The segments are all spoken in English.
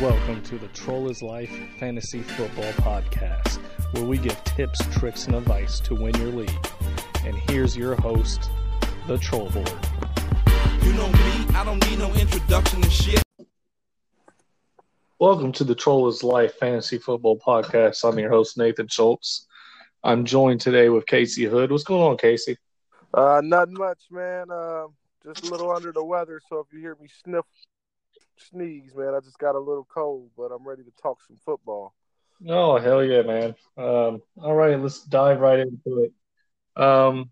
welcome to the Troll is Life Fantasy Football Podcast, where we give tips, tricks, and advice to win your league. And here's your host, the Troll Board. You know me, I don't need no introduction and shit. Welcome to the Troll is Life Fantasy Football Podcast. I'm your host, Nathan Schultz. I'm joined today with Casey Hood. What's going on, Casey? Uh, not much, man. Uh, just a little under the weather. So if you hear me sniff, sneeze, man, I just got a little cold, but I'm ready to talk some football. Oh, hell yeah, man. Um, all right, let's dive right into it. Um,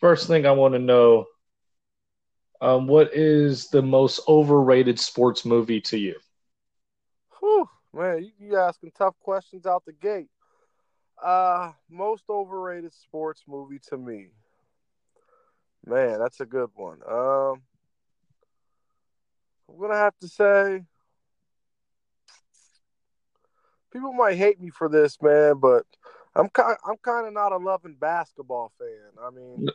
first thing I want to know um, what is the most overrated sports movie to you? Whew, man, you, you asking tough questions out the gate. Uh, most overrated sports movie to me. Man, that's a good one. Um, I'm gonna have to say, people might hate me for this, man, but I'm kind I'm kind of not a loving basketball fan. I mean,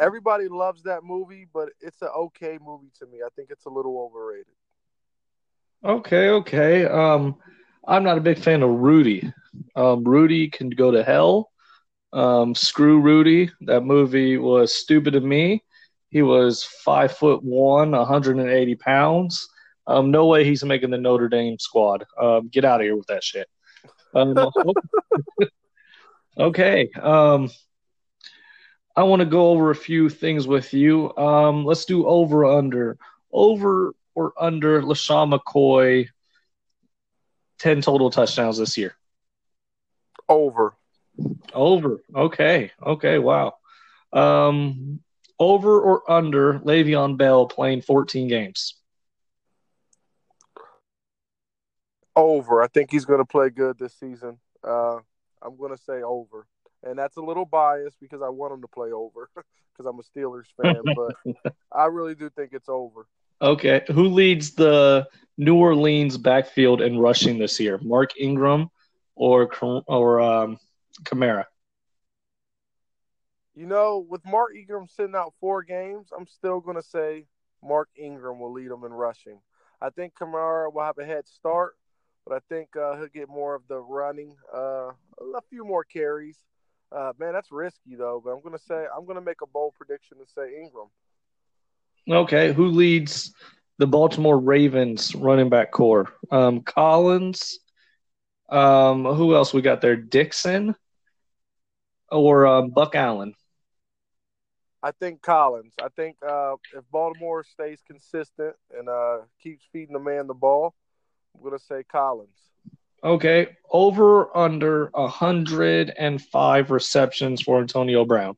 everybody loves that movie, but it's an okay movie to me. I think it's a little overrated. Okay, okay. Um, I'm not a big fan of Rudy. Um, Rudy can go to hell. Um, screw Rudy. That movie was stupid to me. He was five foot one, 180 pounds. Um, no way he's making the Notre Dame squad. Um, get out of here with that shit. Um, okay. Um, I want to go over a few things with you. Um, let's do over under. Over or under LeSean McCoy, 10 total touchdowns this year. Over. Over. Okay. Okay. Wow. Um, over or under Le'Veon Bell playing 14 games? Over. I think he's going to play good this season. Uh, I'm going to say over. And that's a little biased because I want him to play over because I'm a Steelers fan, but I really do think it's over. Okay. Who leads the New Orleans backfield in rushing this year? Mark Ingram or or um, Kamara? You know, with Mark Ingram sitting out four games, I'm still going to say Mark Ingram will lead them in rushing. I think Kamara will have a head start, but I think uh, he'll get more of the running, uh, a few more carries. Uh, man, that's risky though. But I'm going to say I'm going to make a bold prediction and say Ingram. Okay, who leads the Baltimore Ravens running back core? Um, Collins. Um, who else we got there? Dixon or um, Buck Allen? I think Collins. I think uh, if Baltimore stays consistent and uh, keeps feeding the man the ball, I'm going to say Collins. Okay, over under 105 receptions for Antonio Brown.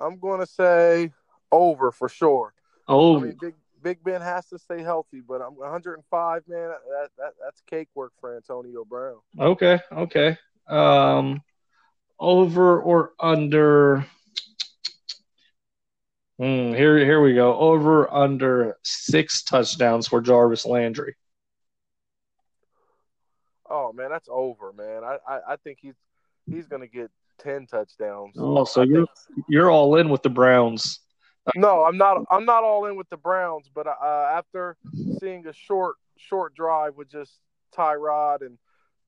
I'm going to say over for sure. Oh, I mean, Big Big Ben has to stay healthy, but I'm 105, man. That, that that's cake work for Antonio Brown. Okay, okay. Um, over or under? Hmm, here, here we go. Over under six touchdowns for Jarvis Landry. Oh man, that's over, man. I I, I think he's he's gonna get ten touchdowns. Oh, so I you're think- you're all in with the Browns. No, I'm not. I'm not all in with the Browns, but uh, after seeing a short short drive with just Tyrod and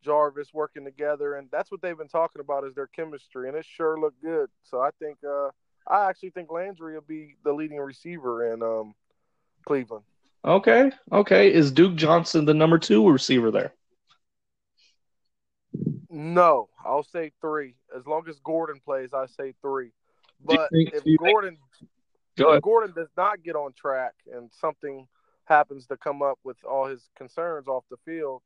Jarvis working together, and that's what they've been talking about is their chemistry, and it sure looked good. So I think uh, I actually think Landry will be the leading receiver in um, Cleveland. Okay, okay. Is Duke Johnson the number two receiver there? No, I'll say three. As long as Gordon plays, I say three. But think- if Gordon if. Gordon does not get on track and something happens to come up with all his concerns off the field,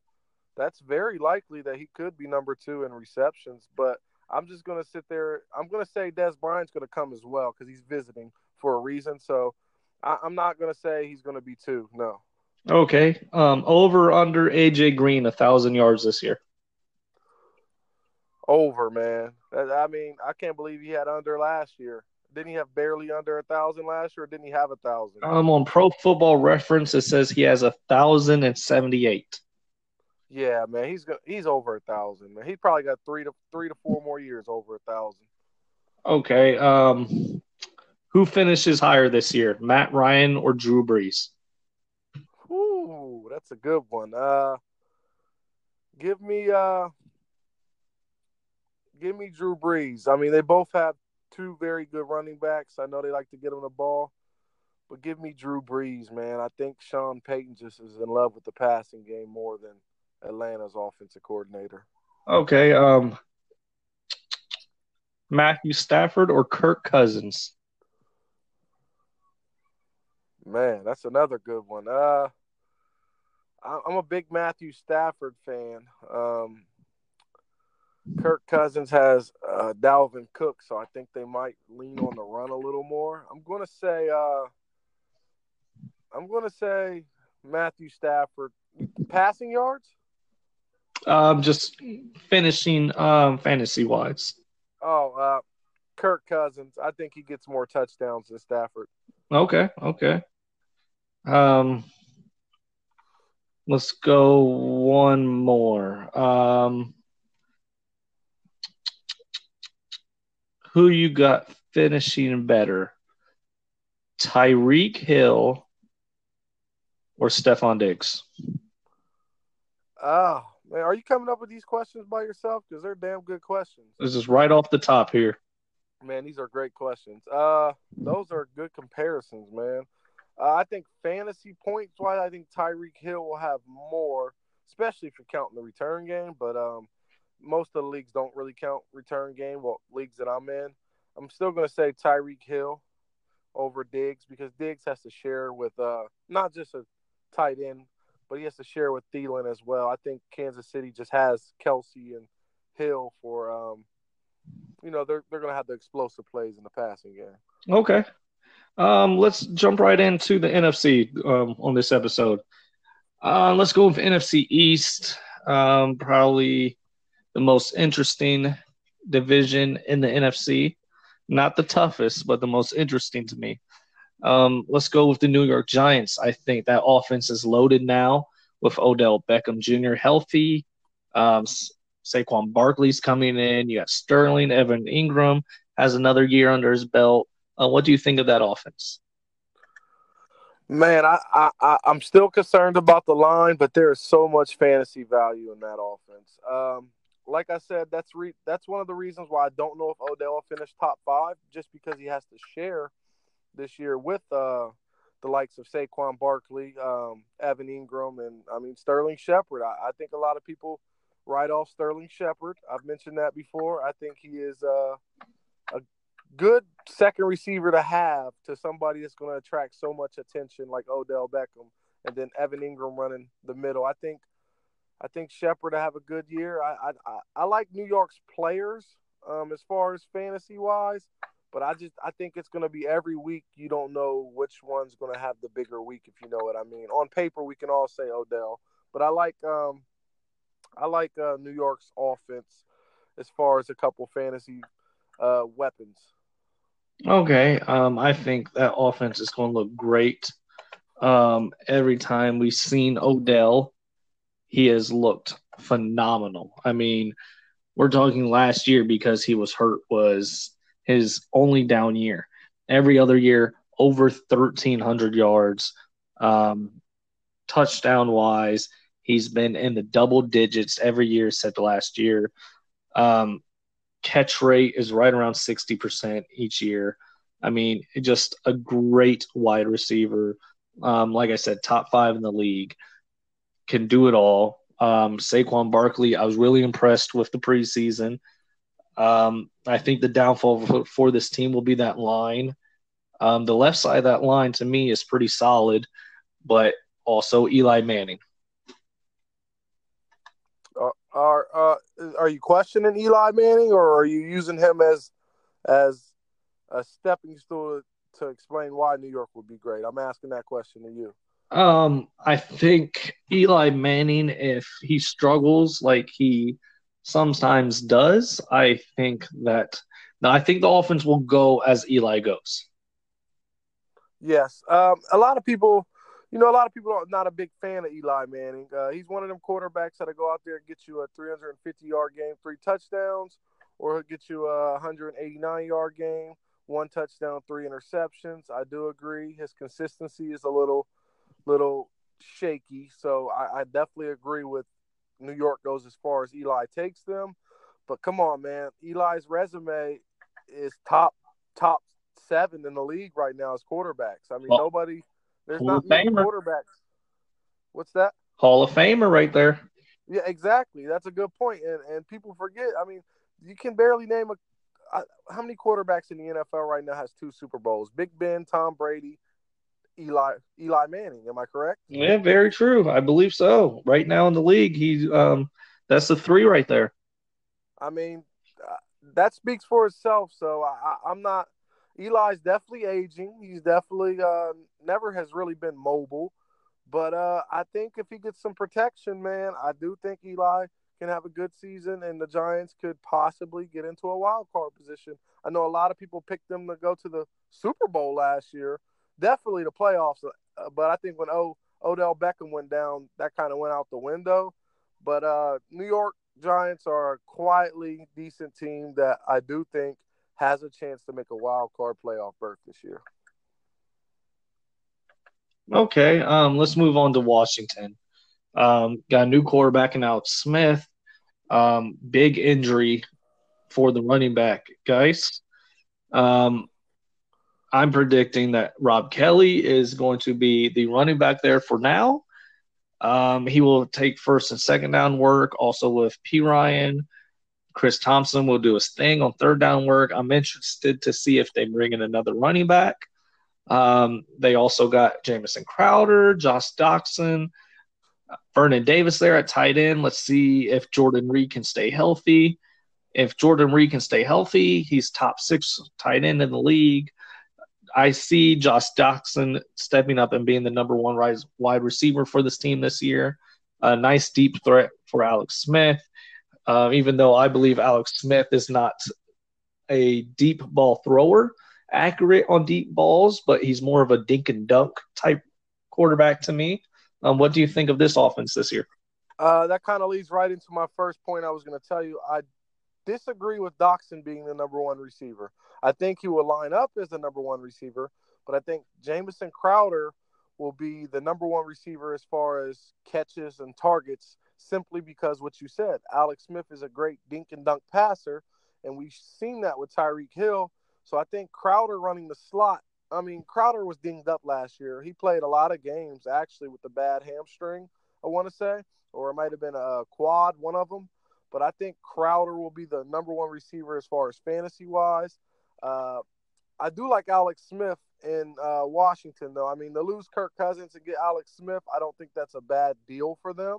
that's very likely that he could be number two in receptions. But I'm just going to sit there. I'm going to say Dez Bryant's going to come as well because he's visiting for a reason. So I, I'm not going to say he's going to be two. No. Okay. Um, over under AJ Green a thousand yards this year. Over, man. I mean, I can't believe he had under last year. Didn't he have barely under a thousand last year? Or didn't he have a thousand? Um, on Pro Football Reference, it says he has a thousand and seventy-eight. Yeah, man, he's go- he's over a thousand. Man, he probably got three to three to four more years over a thousand. Okay. Um, who finishes higher this year, Matt Ryan or Drew Brees? Ooh, that's a good one. Uh, give me uh, give me Drew Brees. I mean, they both have two very good running backs. I know they like to get them the ball, but give me Drew Brees, man. I think Sean Payton just is in love with the passing game more than Atlanta's offensive coordinator. Okay. Um, Matthew Stafford or Kirk Cousins? Man, that's another good one. Uh, I- I'm a big Matthew Stafford fan. Um, Kirk Cousins has uh, Dalvin Cook, so I think they might lean on the run a little more. I'm going to say, uh, I'm going to say Matthew Stafford. Passing yards? Um, just finishing um fantasy wise. Oh, uh, Kirk Cousins. I think he gets more touchdowns than Stafford. Okay, okay. Um, let's go one more. Um, who you got finishing better, Tyreek Hill or Stefon Diggs? Oh, man, are you coming up with these questions by yourself? Because they're damn good questions. This is right off the top here. Man, these are great questions. Uh, those are good comparisons, man. Uh, I think fantasy points wise, I think Tyreek Hill will have more, especially if you're counting the return game. But um, most of the leagues don't really count return game. Well, leagues that I'm in, I'm still going to say Tyreek Hill over Diggs because Diggs has to share with uh not just a tight end, but he has to share with Thielen as well. I think Kansas City just has Kelce and Hill for um, you know, they're they're going to have the explosive plays in the passing game. Okay. Um, let's jump right into the NFC um, on this episode. Uh, let's go with NFC East. Um, probably the most interesting division in the NFC. Not the toughest, but the most interesting to me. Um, let's go with the New York Giants. I think that offense is loaded now with Odell Beckham Jr. healthy. Um, Saquon Barkley's coming in. You got Sterling, Evan Engram has another year under his belt. Uh, what do you think of that offense? Man, I, I, I I'm still concerned about the line, but there is so much fantasy value in that offense. Um, like I said, that's re- that's one of the reasons why I don't know if Odell will finish top five, just because he has to share this year with uh, the likes of Saquon Barkley, um, Evan Engram, and I mean Sterling Shepard. I, I think a lot of people write off Sterling Shepard. I've mentioned that before. I think he is uh, a good second receiver to have to somebody that's going to attract so much attention like Odell Beckham, and then Evan Engram running the middle. I think I think Shepard to have a good year. I I, I like New York's players um, as far as fantasy wise, but I just I think it's going to be every week. You don't know which one's going to have the bigger week, if you know what I mean. On paper, we can all say Odell, but I like um I like uh, New York's offense as far as a couple fantasy uh, weapons. Okay, um, I think that offense is going to look great. Um, every time we've seen Odell, he has looked phenomenal. I mean, we're talking last year because he was hurt was his only down year. Every other year, over 1,300 yards, um, touchdown wise. He's been in the double digits every year except last year. Um, catch rate is right around 60% each year. I mean, just a great wide receiver. Um, like I said, top five in the league, can do it all. Um, Saquon Barkley, I was really impressed with the preseason. Um, I think the downfall for, for, this team will be that line. Um, the left side of that line to me is pretty solid, but also Eli Manning. Uh, are uh, are you questioning Eli Manning, or are you using him as as a stepping stool to explain why New York would be great? I'm asking that question to you. Um, I think Eli Manning, if he struggles like he sometimes does, I think that now I think the offense will go as Eli goes. Yes, um, a lot of people, you know, a lot of people are not a big fan of Eli Manning. Uh, he's one of them quarterbacks that'll go out there and get you a 350 yard game, three touchdowns, or he'll get you a 189 yard game, one touchdown, three interceptions. I do agree his consistency is a little, little shaky. So I, I definitely agree with New York goes as far as Eli takes them. But come on, man, Eli's resume is top top seven in the league right now as quarterbacks. I mean, Well, nobody. There's Hall not many Famer. quarterbacks. What's that? Hall of Famer right there. Yeah, exactly. That's a good. And and people forget. I mean, you can barely name a. I, how many quarterbacks in the NFL right now has two Super Bowls? Big Ben, Tom Brady, Eli Eli Manning. Am I correct? Yeah, very true. I believe so. Right now in the league, he's um that's the three right there. I mean, uh, that speaks for itself. So I, I, I'm not. Eli's definitely aging. He's definitely uh, never has really been mobile. But uh, I think if he gets some protection, man, I do think Eli can have a good season, and the Giants could possibly get into a wild card position. I know a lot of people picked them to go to the Super Bowl last year, definitely the playoffs. Uh, but I think when o- Odell Beckham went down, that kind of went out the window. But uh, New York Giants are a quietly decent team that I do think has a chance to make a wild card playoff berth this year. Okay, um, let's move on to Washington. Um, got a new quarterback in Alex Smith. Um, big injury for the running back, guys. Um, I'm predicting that Rob Kelley is going to be the running back there for now. Um, he will take first and second down work, also with P. Ryan. Chris Thompson will do his thing on third down work. I'm interested to see if they bring in another running back. Um, they also got Jamison Crowder, Josh Doctson, Vernon Davis there at tight end. Let's see if Jordan Reed can stay healthy. If Jordan Reed can stay healthy, he's top six tight end in the league. I see Josh Doctson stepping up and being the number one rise, wide receiver for this team this year. A nice deep threat for Alex Smith. Uh, even though I believe Alex Smith is not a deep ball thrower, accurate on deep balls, but he's more of a dink and dunk type quarterback to me. Um, what do you think of this offense this year? Uh, that kind of leads right into my first point I was going to tell you. I disagree with Doctson being the number one receiver. I think he will line up as the number one receiver, but I think Jamison Crowder will be the number one receiver as far as catches and targets simply because what you said. Alex Smith is a great dink and dunk passer, and we've seen that with Tyreek Hill. So I think Crowder running the slot. I mean, Crowder was dinged up last year. He played a lot of games actually with a bad hamstring, I want to say, or it might have been a quad, one of them. But I think Crowder will be the number one receiver as far as fantasy wise. Uh, I do like Alex Smith in uh, Washington, though. I mean, to lose Kirk Cousins and get Alex Smith, I don't think that's a bad deal for them.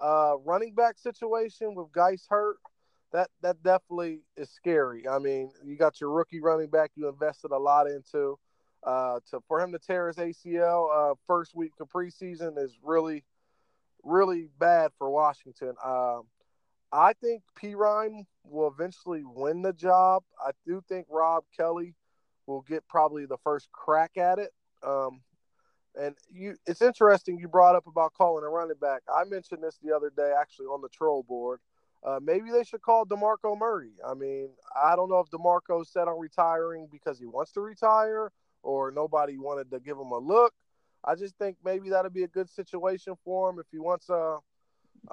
Uh, running back situation with Guice hurt, that that definitely is scary. I mean, you got your rookie running back you invested a lot into. Uh, to for him to tear his ACL uh, first week of preseason is really, really bad for Washington. Um, I think P. Ryan will eventually win the job. I do think Rob Kelley will get probably the first crack at it. Um, and you, it's interesting you brought up about calling a running back. I mentioned this the other day, actually on the troll board. Uh, maybe they should call Demarco Murray. I mean, I don't know if Demarco's set on retiring because he wants to retire or nobody wanted to give him a look. I just think maybe that'll be a good situation for him if he wants a,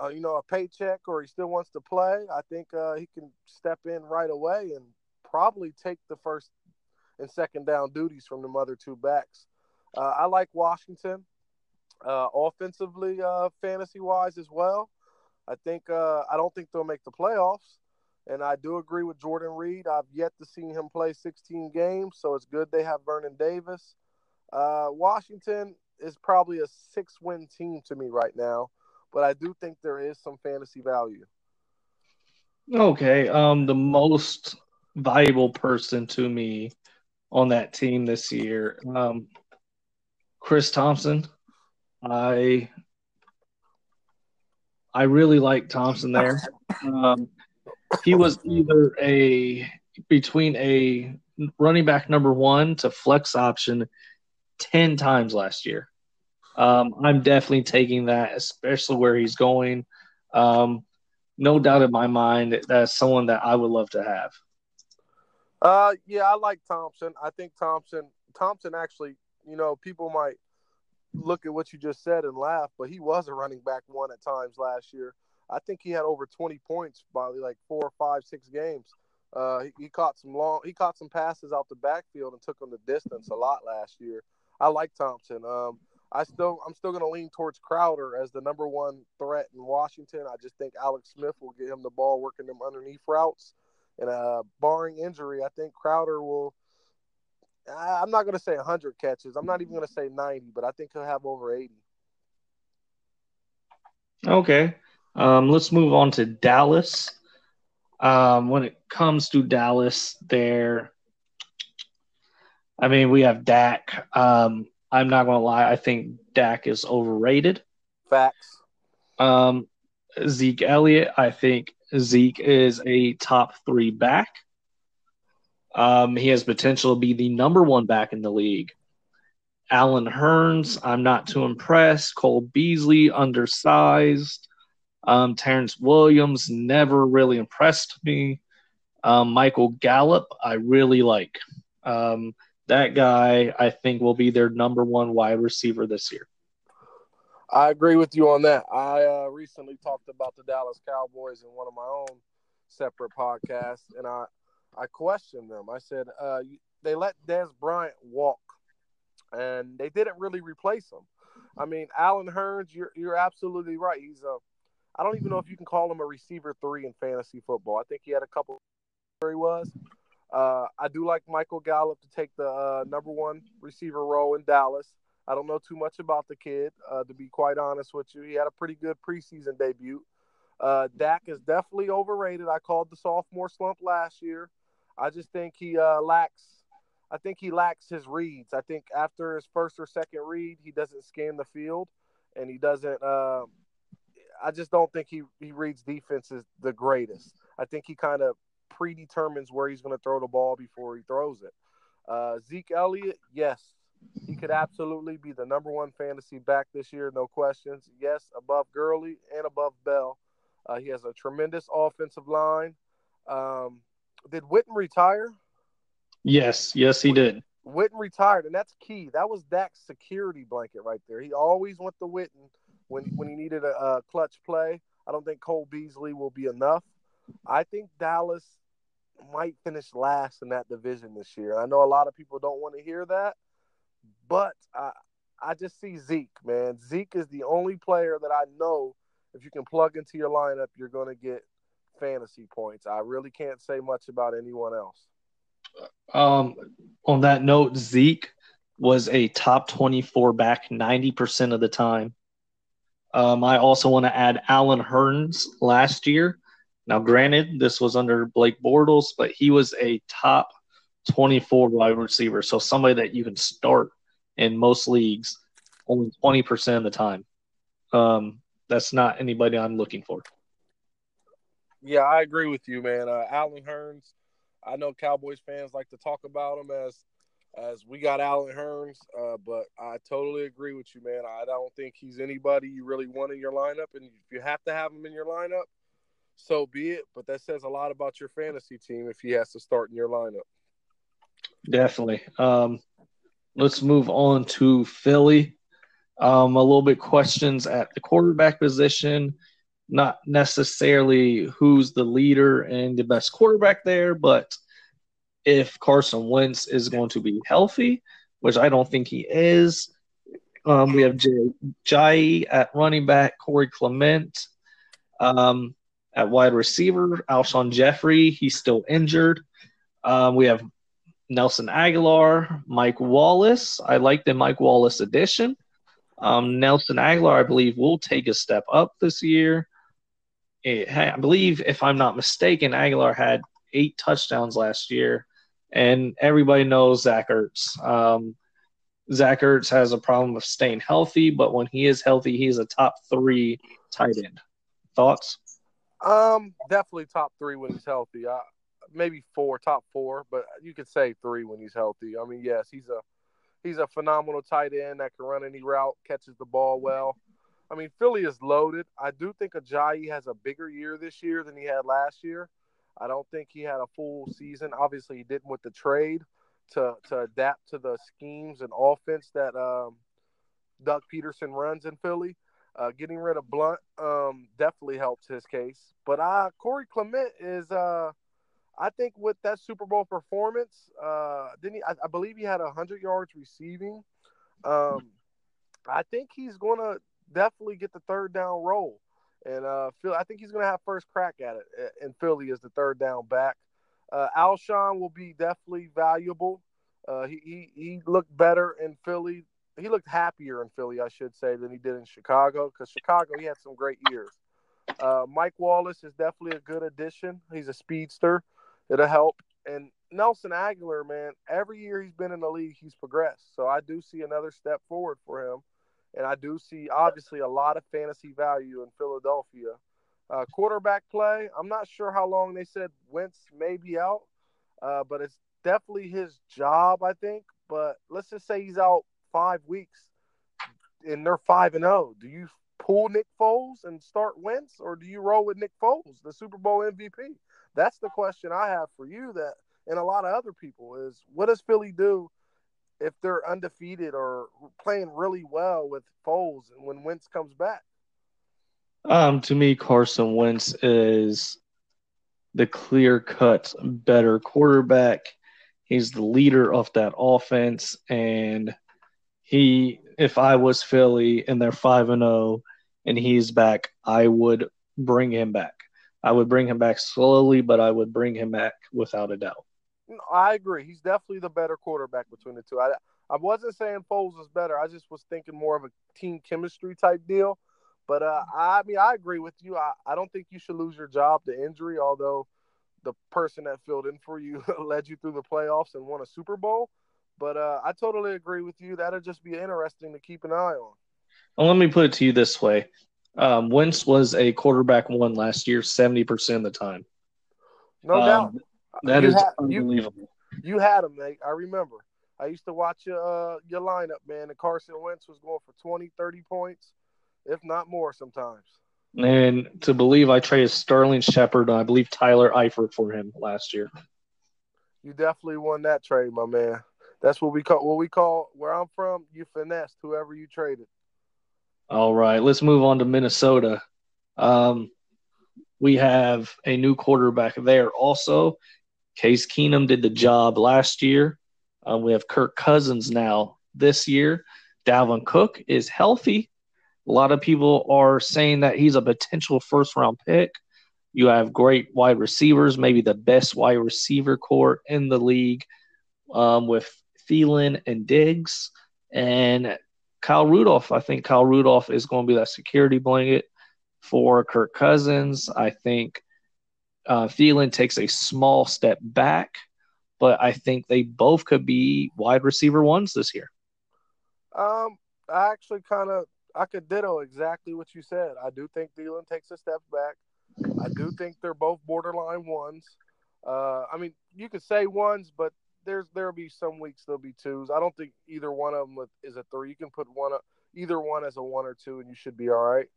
uh, you know, a paycheck or he still wants to play. I think uh, he can step in right away and probably take the first and second down duties from the other two backs. Uh, I like Washington uh, offensively, uh, fantasy wise as well. I think uh, I don't think they'll make the playoffs, and I do agree with Jordan Reed. I've yet to see him play 16 games, so it's good they have Vernon Davis. Washington is probably a six-win team to me right now, but I do think there is some fantasy value. Okay, um, the most valuable person to me on that team this year, um, Chris Thompson. I I really like Thompson there. Um, he was either a between a running back number one to flex option ten times last year. Um, I'm definitely taking that, especially where he's going. Um, no doubt in my mind that that's someone that I would love to have. Uh, yeah, I like Thompson. I think Thompson. Thompson actually, you know, people might look at what you just said and laugh, but he was a running back one at times last year. I think he had over 20 points by like four, five, six games. Uh, he, he, caught some long, he caught some passes out the backfield and took them the distance a lot last year. I like Thompson. Um, I still, I'm still going to lean towards Crowder as the number one threat in Washington. I just think Alex Smith will get him the ball working them underneath routes, and uh, barring injury, I think Crowder will. I'm not going to say 100 catches. I'm not even going to say 90, but I think he'll have over 80. Okay. Um, let's move on to Dallas. Um, when it comes to Dallas, there, I mean, we have Dak. Um, I'm not going to lie. I think Dak is overrated. Facts. Um, Zeke Elliott, I think Zeke is a top three back. Um, he has potential to be the number one back in the league. Allen Hurns, I'm not too impressed. Cole Beasley, undersized. Um, Terrance Williams never really impressed me. Um, Michael Gallup, I really like. Um, that guy, I think, will be their number one wide receiver this year. I agree with you on that. I uh, recently talked about the Dallas Cowboys in one of my own separate podcasts, and I I questioned them. I said uh, they let Dez Bryant walk, and they didn't really replace him. I mean, Allen Hurns, you're you're absolutely right. He's a I don't even know if you can call him a receiver three in fantasy football. I think he had a couple where he was. Uh, I do like Michael Gallup to take the uh, number one receiver role in Dallas. I don't know too much about the kid, uh, to be quite honest with you. He had a pretty good preseason debut. Uh, Dak is definitely overrated. I called the sophomore slump last year. I just think he uh, lacks. I think he lacks his reads. I think after his first or second read, he doesn't scan the field, and he doesn't. Um, I just don't think he he reads defenses the greatest. I think he kind of predetermines where he's going to throw the ball before he throws it. Uh, Zeke Elliott, yes, he could absolutely be the number one fantasy back this year, no questions. Yes, above Gurley and above Bell. Uh, he has a tremendous offensive line. Um, did Witten retire? Yes, yes, he did. Witten retired, and that's key. That was Dak's security blanket right there. He always went to Witten when when he needed a, a clutch play. I don't think Cole Beasley will be enough. I think Dallas might finish last in that division this year. I know a lot of people don't want to hear that, but I I just see Zeke, man. Zeke is the only player that I know if you can plug into your lineup, you're going to get fantasy points. I really can't say much about anyone else. Um, on that note, Zeke was a top 24 back 90% of the time. Um, I also want to add Allen Hurns last year. Now, granted, this was under Blake Bortles, but he was a top 24 wide receiver. So somebody that you can start in most leagues only 20% of the time. Um, that's not anybody I'm looking for. Yeah, I agree with you, man. Uh, Allen Hurns, I know Cowboys fans like to talk about him as as we got Allen Hurns, uh, but I totally agree with you, man. I don't think he's anybody you really want in your lineup, and if you have to have him in your lineup, so be it. But that says a lot about your fantasy team if he has to start in your lineup. Definitely. Um, let's move on to Philly. Um, a little bit questions at the quarterback position. Not necessarily who's the leader and the best quarterback there, but if Carson Wentz is going to be healthy, which I don't think he is. Um, we have Jay, Jai at running back, Corey Clement um, at wide receiver, Alshon Jeffery, he's still injured. Um, we have Nelson Agholor, Mike Wallace. I like the Mike Wallace addition. Um, Nelson Agholor, I believe, will take a step up this year. It, I believe, if I'm not mistaken, Agholor had eight touchdowns last year and everybody knows Zach Ertz. Um, Zach Ertz has a problem of staying healthy, but when he is healthy, he's a top three tight end. Thoughts? Um, definitely top three when he's healthy. Uh, maybe four, top four, but you could say three when he's healthy. I mean, yes, he's a he's a phenomenal tight end that can run any route, catches the ball well. I mean, Philly is loaded. I do think Ajayi has a bigger year this year than he had last year. I don't think he had a full season. Obviously, he didn't with the trade to to adapt to the schemes and offense that um, Doug Pederson runs in Philly. Uh, getting rid of Blunt um, definitely helps his case. But uh, Corey Clement is, uh, I think, with that Super Bowl performance, uh, didn't he? I, I believe he had hundred yards receiving. Um, I think he's going to definitely get the third down role, and uh, Phil, I think he's going to have first crack at it. And Philly as the third down back. Uh, Alshon will be definitely valuable. Uh, he, he he looked better in Philly he looked happier in Philly, I should say, than he did in Chicago. Because Chicago, he had some great years. Uh, Mike Wallace is definitely a good addition. He's a speedster. It'll help. And Nelson Agholor, man, every year he's been in the league, he's progressed. So I do see another step forward for him. And I do see, obviously, a lot of fantasy value in Philadelphia. Uh, quarterback play, I'm not sure how long they said Wentz may be out, uh, but it's definitely his job, I think. But let's just say he's out five weeks and they're five and zero. Oh. Do you pull Nick Foles and start Wentz, or do you roll with Nick Foles, the Super Bowl MVP? That's the question I have for you. That and a lot of other people is what does Philly do if they're undefeated or playing really well with Foles and when Wentz comes back? Um, to me, Carson Wentz is the clear cut better quarterback. He's the leader of that offense, and he if I was Philly and they're five and zero oh and he's back, I would bring him back. I would bring him back slowly, but I would bring him back without a doubt. I agree. He's definitely the better quarterback between the two. I I wasn't saying Foles is better. I just was thinking more of a team chemistry type deal. But uh, I mean, I agree with you. I, I don't think you should lose your job to injury, although the person that filled in for you led you through the playoffs and won a Super Bowl. But uh, I totally agree with you. That'll just be interesting to keep an eye on. Well, let me put it to you this way: um, Wentz was a quarterback one last year, seventy percent of the time. No um, doubt. That you is had, unbelievable. You, you, had him, mate. I remember. I used to watch your uh, your lineup, man. And Carson Wentz was going for 20, 30 points, if not more, sometimes. And to believe I traded Sterling Shepard and I believe Tyler Eifert for him last year. You definitely won that trade, my man. That's what we call what we call where I'm from. You finessed whoever you traded. All right, let's move on to Minnesota. Um, we have a new quarterback there. Also, Case Keenum did the job last year. Um, we have Kirk Cousins now this year. Dalvin Cook is healthy. A lot of people are saying that he's a potential first round pick. You have great wide receivers, maybe the best wide receiver core in the league, um, with Thielen and Diggs and Kyle Rudolph. I think Kyle Rudolph is going to be that security blanket for Kirk Cousins. I think uh, Thielen takes a small step back, but I think they both could be wide receiver ones this year. Um, I actually kind of I could ditto exactly what you said. I do think Thielen takes a step back. I do think they're both borderline ones. Uh, I mean, you could say ones, but there's there'll be some weeks there'll be twos. I don't think either one of them is a three. You can put one up, either one as a one or two, and you should be all right.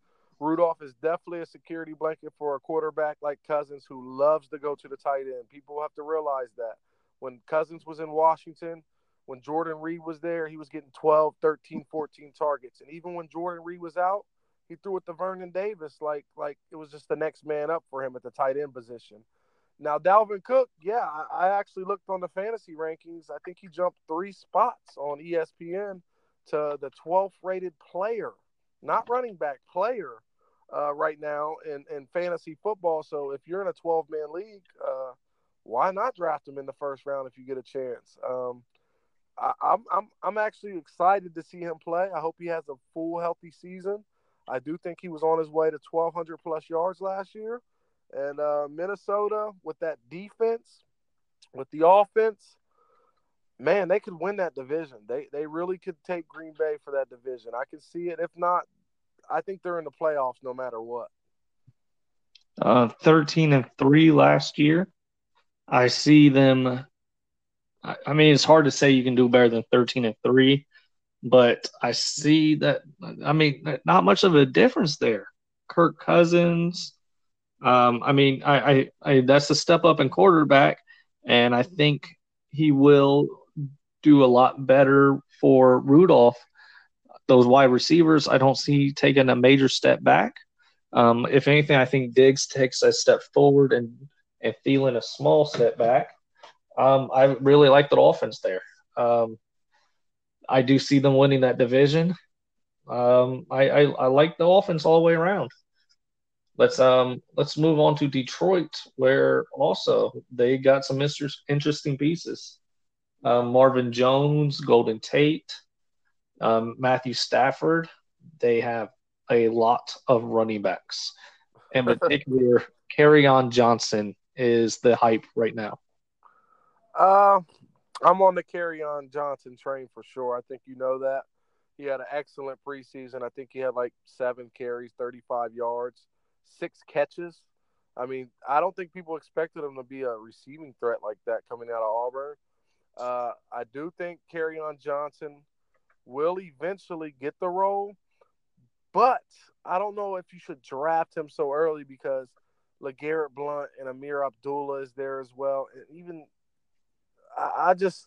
Rudolph is definitely a security blanket for a quarterback like Cousins who loves to go to the tight end. People have to realize that when Cousins was in Washington, when Jordan Reed was there, he was getting 12, 13, 14 targets. And even when Jordan Reed was out, he threw it to Vernon Davis like like it was just the next man up for him at the tight end position. Now, Dalvin Cook, yeah, I, I actually looked on the fantasy rankings. I think he jumped three spots on ESPN to the 12th rated player, not running back, player uh, right now in, in fantasy football. So if you're in a 12 man league, uh, why not draft him in the first round if you get a chance? Um, I, I'm, I'm I'm actually excited to see him play. I hope he has a full healthy season. I do think he was on his way to 1,200 plus yards last year. And uh, Minnesota with that defense, with the offense, man, they could win that division. They they really could take Green Bay for that division. I can see it. If not, I think they're in the playoffs no matter what. Uh, thirteen and three last year. I see them. I, I mean, it's hard to say you can do better than thirteen and three, but I see that. I mean, not much of a difference there. Kirk Cousins, um, I mean, I, I, I, that's a step up in quarterback, and I think he will do a lot better for Rudolph. those wide receivers, I don't see taking a major step back. Um, if anything, I think Diggs takes a step forward and and Thielen a small step back. Um, I really like the offense there. Um, I do see them winning that division. Um, I, I, I like the offense all the way around. Let's um let's move on to Detroit, where also they got some interesting pieces. Um, Marvin Jones, Golden Tate, um, Matthew Stafford. They have a lot of running backs. In particular, Kerryon Johnson is the hype right now. Uh, I'm on the Kerryon Johnson train for sure. I think you know that. He had an excellent preseason. I think he had like seven carries, 35 yards, six catches. I mean, I don't think people expected him to be a receiving threat like that coming out of Auburn. Uh, I do think Kerryon Johnson will eventually get the role, but I don't know if you should draft him so early because LeGarrette Blunt and Ameer Abdullah is there as well. And even I, I just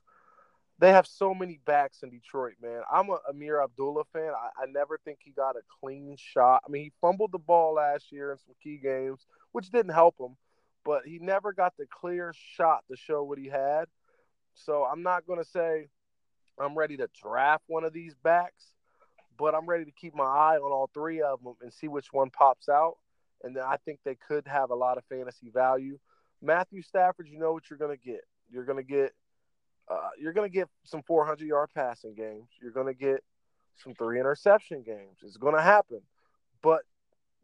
they have so many backs in Detroit, man. I'm a Ameer Abdullah fan. I, I, never think he got a clean shot. I mean, he fumbled the ball last year in some key games, which didn't help him, but he never got the clear shot to show what he had. So I'm not going to say I'm ready to draft one of these backs, but I'm ready to keep my eye on all three of them and see which one pops out. And then I think they could have a lot of fantasy value. Matthew Stafford, you know what you're going to get. You're going to get uh, you're going to get some 400 yard passing games. You're going to get some three interception games. It's going to happen, but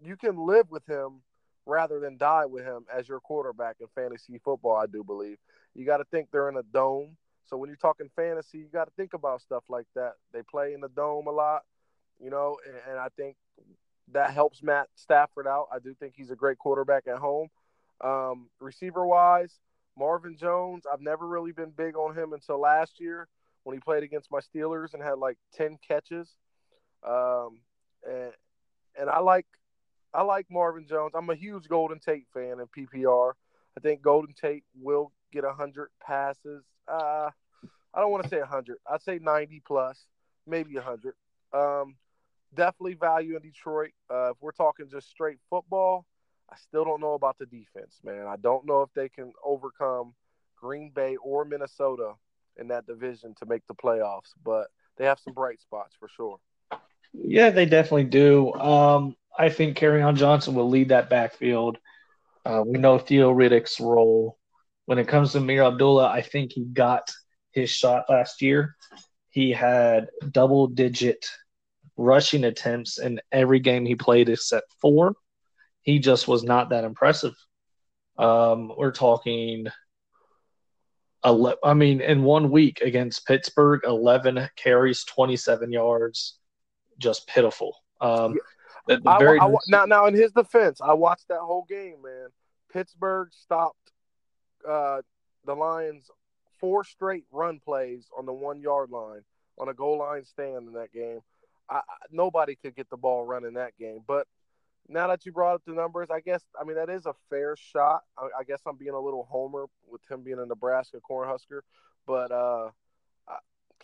you can live with him rather than die with him as your quarterback in fantasy football. I do believe you got to think they're in a dome. So when you're talking fantasy, you got to think about stuff like that. They play in the dome a lot, you know, and, and I think that helps Matt Stafford out. I do think he's a great quarterback at home. Um, receiver wise, Marvin Jones, I've never really been big on him until last year when he played against my Steelers and had like 10 catches. Um, and, and I like I like Marvin Jones. I'm a huge Golden Tate fan in PPR. I think Golden Tate will get 100 passes. Uh, I don't want to say 100. I'd say 90 plus, maybe 100. Um, definitely value in Detroit. Uh, if we're talking just straight football, I still don't know about the defense, man. I don't know if they can overcome Green Bay or Minnesota in that division to make the playoffs, but they have some bright spots for sure. Yeah, they definitely do. Um, I think Kerryon Johnson will lead that backfield. Uh, we know Theo Riddick's role. When it comes to Ameer Abdullah, I think he got his shot last year. He had double digit rushing attempts in every game he played except four he just was not that impressive. Um, we're talking, 11, I mean, in one week against Pittsburgh, 11 carries, 27 yards, just pitiful. Um, the, the I, I, now, now, in his defense, I watched that whole game, man. Pittsburgh stopped uh, the Lions four straight run plays on the one yard line on a goal line stand in that game. I, nobody could get the ball running that game, but now that you brought up the numbers, I guess I mean that is a fair shot. I, I guess I'm being a little homer with him being a Nebraska Cornhusker, but uh, I,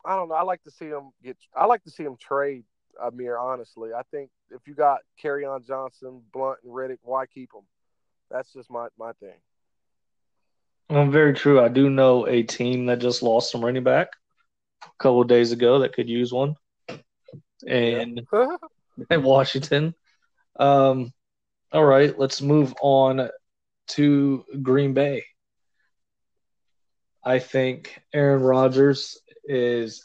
I, don't know. I like to see him get. I like to see him trade Ameer. Honestly, I think if you got Kerryon Johnson, Blunt, and Riddick, why keep them? That's just my my thing. Well, very true. I do know a team that just lost some running back a couple days ago that could use one, and yeah. in Washington. Um, all right, let's move on to Green Bay. I think Aaron Rodgers is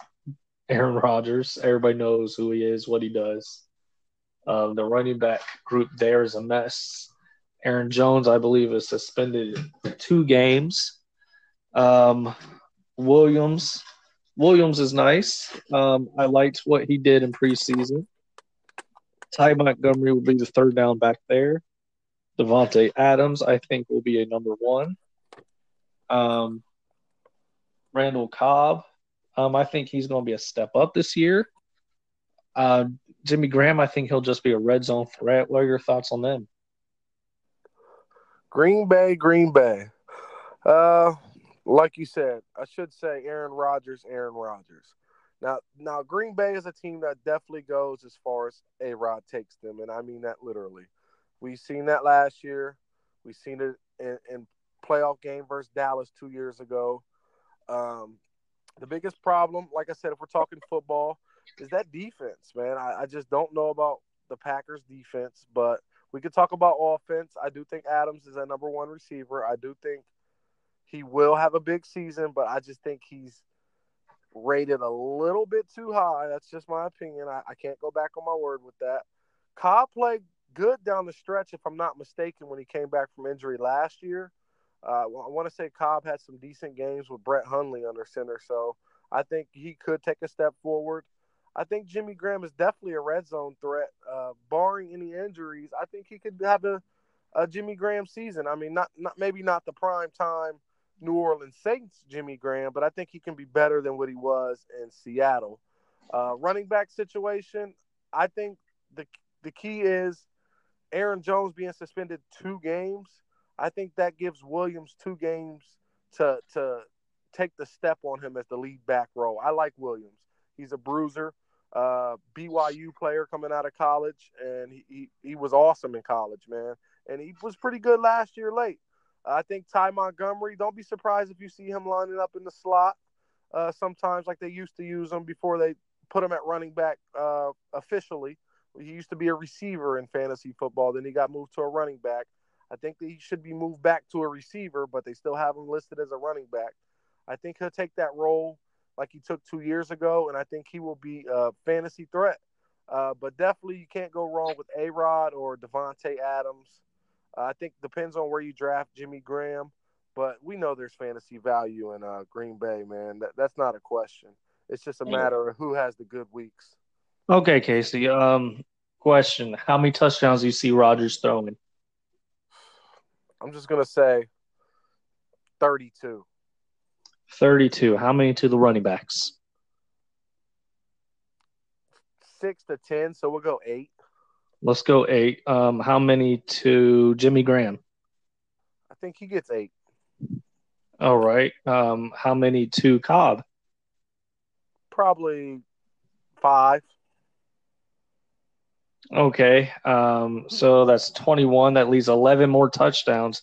Aaron Rodgers. Everybody knows who he is, what he does. Um, the running back group there is a mess. Aaron Jones, I believe, is suspended two games. Um, Williams, Williams is nice. Um, I liked what he did in preseason. Ty Montgomery will be the third down back there. Davante Adams, I think, will be a number one. Um, Randall Cobb, um, I think he's going to be a step up this year. Uh, Jimmy Graham, I think he'll just be a red zone threat. What are your thoughts on them? Green Bay, Green Bay. Uh, like you said, I should say Aaron Rodgers, Aaron Rodgers. Now, now Green Bay is a team that definitely goes as far as A Rod takes them, and I mean that literally. We've seen that last year. We've seen it in, in playoff game versus Dallas two years ago. Um, the biggest problem, like I said, if we're talking football, is that defense, man. I, I just don't know about the Packers defense, but we could talk about offense. I do think Adams is a number one receiver. I do think he will have a big season, but I just think he's rated a little bit too high. That's just my opinion. I, I can't go back on my word with that. Cobb played good down the stretch, if I'm not mistaken, when he came back from injury last year. Uh, I want to say Cobb had some decent games with Brett Hundley under center, so I think he could take a step forward. I think Jimmy Graham is definitely a red zone threat, uh, barring any injuries. I think he could have a, a Jimmy Graham season. I mean, not not maybe not the prime time New Orleans Saints Jimmy Graham, but I think he can be better than what he was in Seattle. Uh, running back situation, I think the the key is Aaron Jones being suspended two games. I think that gives Williams two games to to take the step on him as the lead back role. I like Williams. He's a bruiser, uh, BYU player coming out of college, and he, he, he was awesome in college, man. And he was pretty good last year late. I think Ty Montgomery, don't be surprised if you see him lining up in the slot uh, sometimes like they used to use him before they put him at running back uh, officially. He used to be a receiver in fantasy football. Then he got moved to a running back. I think that he should be moved back to a receiver, but they still have him listed as a running back. I think he'll take that role like he took two years ago, and I think he will be a fantasy threat. Uh, but definitely, you can't go wrong with A Rod or Davante Adams. Uh, I think depends on where you draft Jimmy Graham, but we know there's fantasy value in uh, Green Bay, man. That, that's not a question. It's just a matter of who has the good weeks. Okay, Casey. Um, question: How many touchdowns do you see Rodgers throwing? I'm just gonna say 32. 32. How many to the running backs? Six to ten, so we'll go eight. Let's go eight. Um, how many to Jimmy Graham? I think he gets eight. All right. Um, how many to Cobb? Probably five. Okay. Um, so that's 21. That leaves 11 more touchdowns.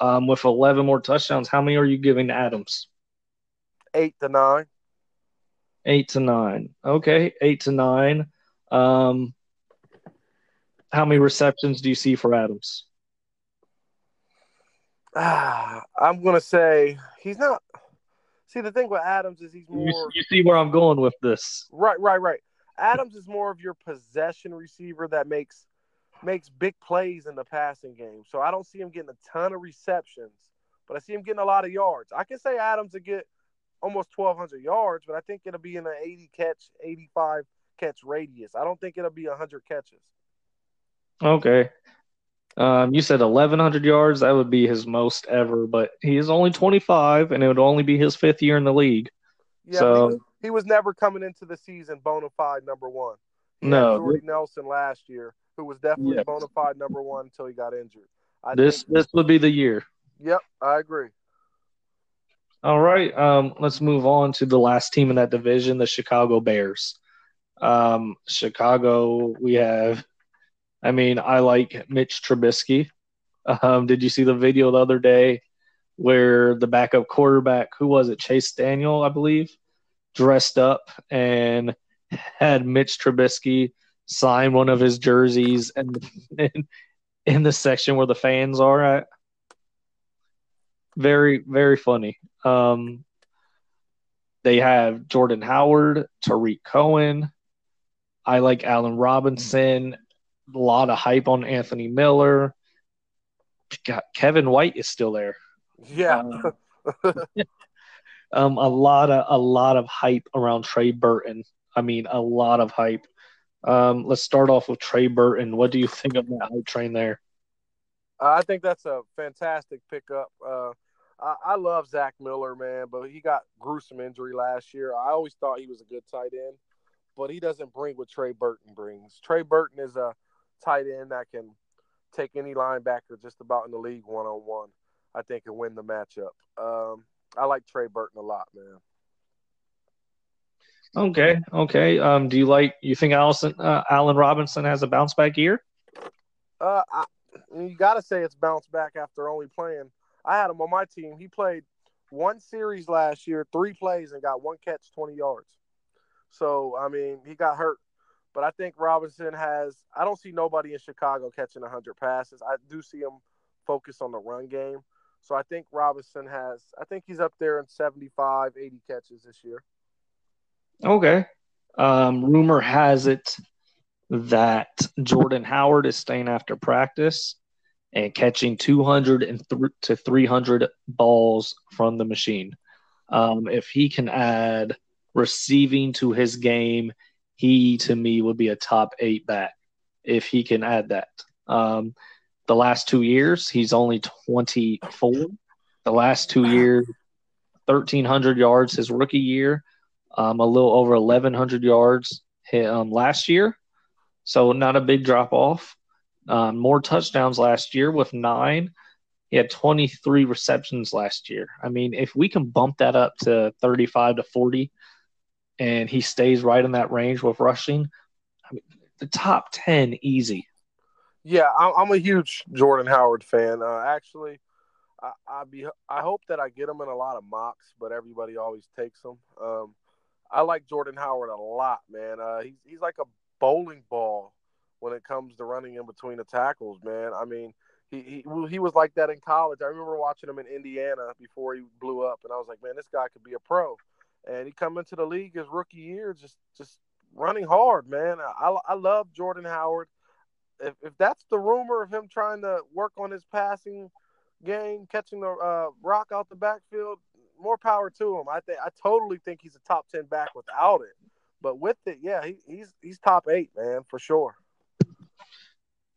Um, with 11 more touchdowns, how many are you giving to Adams? Eight to nine. Eight to nine. Okay. Eight to nine. Um, how many receptions do you see for Adams? Ah, I'm gonna say he's not. See, the thing with Adams is he's more. You, you see where I'm going with this. Right, right, right. Adams is more of your possession receiver that makes makes big plays in the passing game. So I don't see him getting a ton of receptions, but I see him getting a lot of yards. I can say Adams will get almost 1,200 yards, but I think it'll be in an 80 catch, 85 catch radius. I don't think it'll be 100 catches. Okay. Um, you said 1,100 yards. That would be his most ever, but he is only 25, and it would only be his fifth year in the league. Yeah, So- he, was, he was never coming into the season bona fide number one. He No. Jordy Nelson last year, who was definitely Yes. bona fide number one until he got injured. I This think, this would be the year. yep, I agree. All right. Um, let's move on to the last team in that division, the Chicago Bears. Um, Chicago, we have. I mean, I like Mitch Trubisky. Um, did you see the video the other day where the backup quarterback, who was it, Chase Daniel, I believe, dressed up and had Mitch Trubisky sign one of his jerseys and in, in the section where the fans are at. Very, very funny. Um, they have Jordan Howard, Tarik Cohen. I like Allen Robinson. A lot of hype on Anthony Miller. God, Kevin White is still there. Yeah, Um, a lot of a lot of hype around Trey Burton. I mean, a lot of hype. Um, let's start off with Trey Burton. What do you think of that hype train there? I think that's a fantastic pickup. Uh, I, I love Zach Miller, man, but he got gruesome injury last year. I always thought he was a good tight end, but he doesn't bring what Trey Burton brings. Trey Burton is a tight end that can take any linebacker just about in the league one on one. I think and win the matchup. Um, I like Trey Burton a lot, man. Okay, okay. Um, do you like? You think Allison, uh, Allen Robinson has a bounce back year? Uh, I, you got to say it's bounced back after only playing. I had him on my team. He played one series last year, three plays, and got one catch, twenty yards. So I mean, he got hurt, but I think Robinson has. I don't see nobody in Chicago catching hundred passes. I do see him focus on the run game. So I think Robinson has. I think he's up there in 75, 80 catches this year. Okay. Um, rumor has it that Jordan Howard is staying after practice and catching 200 and th- to 300 balls from the machine. Um, if he can add receiving to his game, he to me would be a top eight back if he can add that. Um, the last two years, he's only 24. The last two years, 1,300 yards his rookie year, um, a little over 1,100 yards um, last year. So not a big drop off. Um, more touchdowns last year with nine. He had 23 receptions last year. I mean, if we can bump that up to 35 to 40 and he stays right in that range with rushing, I mean, the top 10 easy. Yeah, I'm a huge Jordan Howard fan. Uh, actually, I, I be I hope that I get him in a lot of mocks, but everybody always takes him. Um, I like Jordan Howard a lot, man. Uh, he's he's like a bowling ball when it comes to running in between the tackles, man. I mean, he he he was like that in college. I remember watching him in Indiana before he blew up, and I was like, man, this guy could be a pro. And he come into the league his rookie year, just just running hard, man. I I love Jordan Howard if, if that's the rumor of him trying to work on his passing game, catching the uh, rock out the backfield, more power to him. I think I totally think he's a top ten back without it, but with it, yeah, he, he's he's top eight, man, for sure.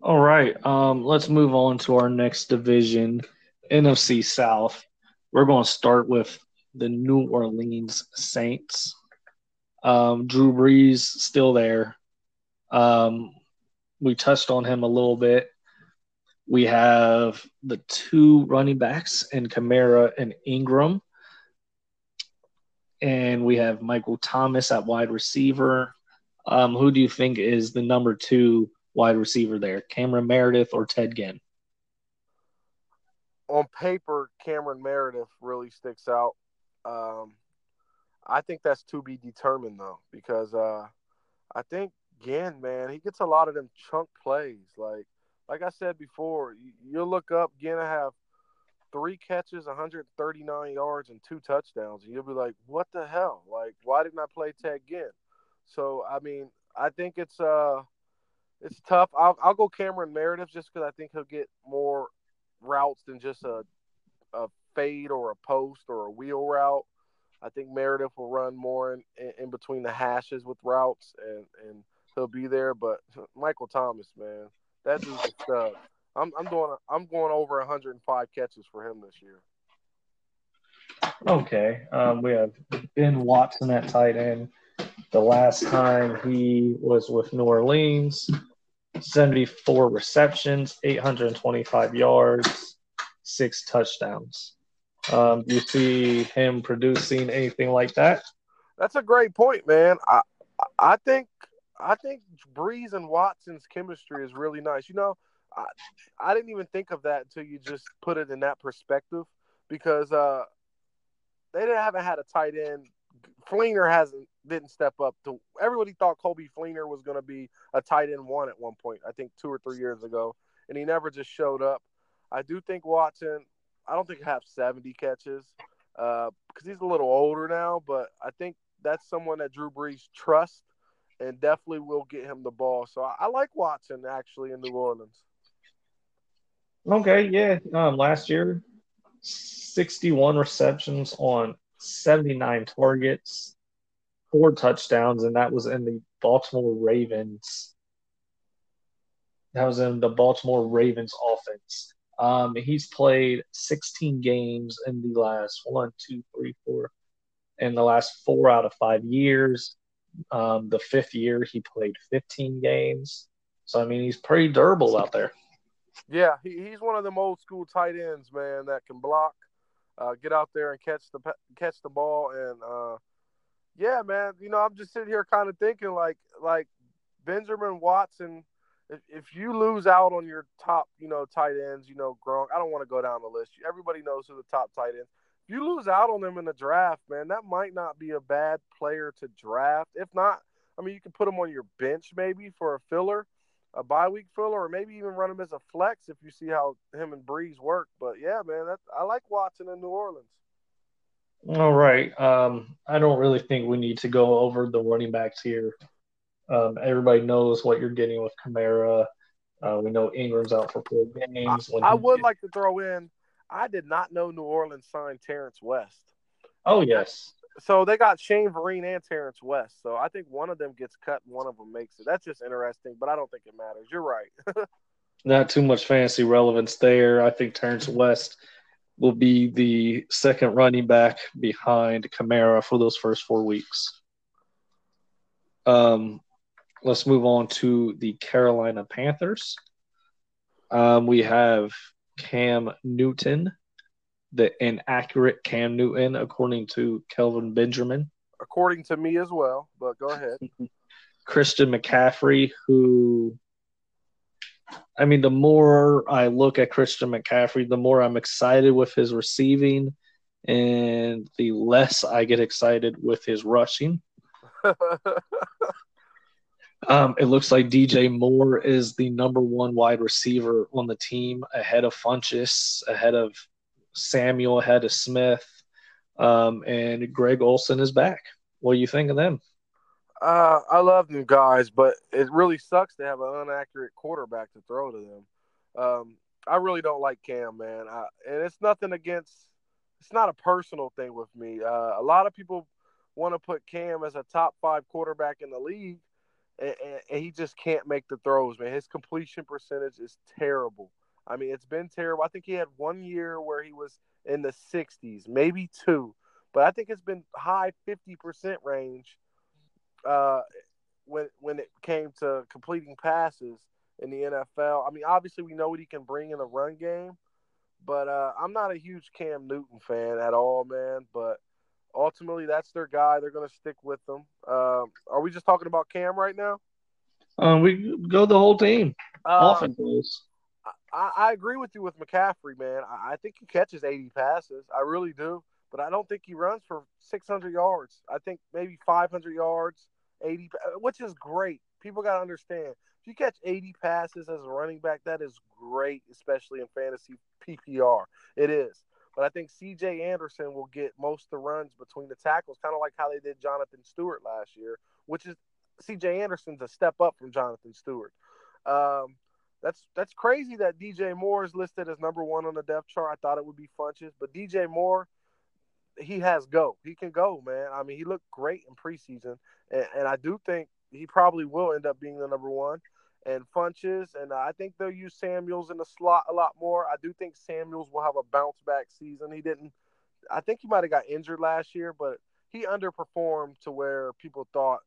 All right, um, let's move on to our next division, NFC South. We're going to start with the New Orleans Saints. Um, Drew Brees still there. Um, we touched on him a little bit. We have the two running backs in Kamara and Ingram. And we have Michael Thomas at wide receiver. Um, who do you think is the number two wide receiver there, Cameron Meredith or Ted Ginn? On paper, Cameron Meredith really sticks out. Um, I think that's to be determined though, because uh, I think again, man, he gets a lot of them chunk plays. Like, like I said before, you, you'll look up Ginn have three catches, 139 yards, and two touchdowns, and you'll be like, "What the hell? Like, why didn't I play Ted Ginn?" So, I mean, I think it's uh, it's tough. I'll, I'll go Cameron Meredith just because I think he'll get more routes than just a a fade or a post or a wheel route. I think Meredith will run more in, in, between the hashes with routes, and and he'll be there. But Michael Thomas, man, that dude's a stud. I'm I'm doing I'm going over 105 catches for him this year. Okay, um, we have Ben Watson at tight end. The last time he was with New Orleans, 74 receptions, 825 yards, six touchdowns. Um, do you see him producing anything like that? That's a great point, man. I I think I think Brees and Watson's chemistry is really nice. You know, I, I didn't even think of that until you just put it in that perspective because uh, they didn't haven't had a tight end. Fleener hasn't didn't step up to. Everybody thought Coby Fleener was going to be a tight end one at one point. I think two or three years ago, and he never just showed up. I do think Watson. I don't think have seventy catches because uh, he's a little older now, but I think that's someone that Drew Brees trusts and definitely will get him the ball. So I, I like Watson actually in New Orleans. Okay, yeah. Um, last year, 61 receptions on 79 targets, four touchdowns, and that was in the Baltimore Ravens. That was in the Baltimore Ravens offense. Um, he's played 16 games in the last one, two, three, four, in the last four out of five years. Um, the fifth year, he played 15 games. So, I mean, he's pretty durable out there. Yeah, he, he's one of them old school tight ends, man, that can block, uh, get out there and catch the catch the ball, and uh, Yeah, man. You know, I'm just sitting here kind of thinking like like Benjamin Watson. If, if you lose out on your top, you know, tight ends, you know, Gronk. I don't want to go down the list. Everybody knows who the top tight ends. If you lose out on them in the draft, man, that might not be a bad player to draft. If not, I mean, you can put them on your bench maybe for a filler, a bye week filler, or maybe even run him as a flex if you see how him and Brees work. But yeah, man, that, I like Watson in New Orleans. All right. Um, I don't really think we need to go over the running backs here. Um, everybody knows what you're getting with Kamara. Uh, we know Ingram's out for four games. I, I would like to throw in. I did not know New Orleans signed Terrence West. Oh yes. So they got Shane Vereen and Terrence West. So I think one of them gets cut and one of them makes it. That's just interesting, but I don't think it matters. You're right. Not too much fancy relevance there. I think Terrence West will be the second running back behind Kamara for those first four weeks. Um, let's move on to the Carolina Panthers. Um, we have Cam Newton, the inaccurate Cam Newton, according to Kelvin Benjamin. According to me as well, but go ahead. Christian McCaffrey, who I mean, the more I look at Christian McCaffrey, the more I'm excited with his receiving, and the less I get excited with his rushing. um, it looks like DJ Moore is the number one wide receiver on the team, ahead of Funchess, ahead of Samuel, ahead of Smith, um, and Greg Olsen is back. What do you think of them? Uh, I love them guys, but it really sucks to have an inaccurate quarterback to throw to them. Um, I really don't like Cam, man, I, and it's nothing against. It's not a personal thing with me. Uh, a lot of people want to put Cam as a top five quarterback in the league, and, and, he just can't make the throws, man. His completion percentage is terrible. I mean, it's been terrible. I think he had one year where he was in the 60s, maybe two, but I think it's been high 50% range uh, when when it came to completing passes in the NFL. I mean, obviously we know what he can bring in the run game, but uh, I'm not a huge Cam Newton fan at all, man. But ultimately, that's their guy. They're going to stick with them. Um, are we just talking about Cam right now? Um, we go the whole team. Uh, I, I, agree with you with McCaffrey, man. I, I think he catches 80 passes. I really do. But I don't think he runs for 600 yards. I think maybe 500 yards 80, which is great. People got to understand. If you catch 80 passes as a running back, that is great, especially in fantasy PPR. It is. But I think CJ Anderson will get most of the runs between the tackles, kind of like how they did Jonathan Stewart last year, which is CJ Anderson's a step up from Jonathan Stewart. Um, that's that's crazy that DJ Moore is listed as number one on the depth chart. I thought it would be Funchess, but DJ Moore – he has go. He can go, man. I mean, he looked great in preseason, and, and I do think he probably will end up being the number one. And Funchess, and I think they'll use Samuels in the slot a lot more. I do think Samuels will have a bounce back season. He didn't. I think he might have got injured last year, but he underperformed to where people thought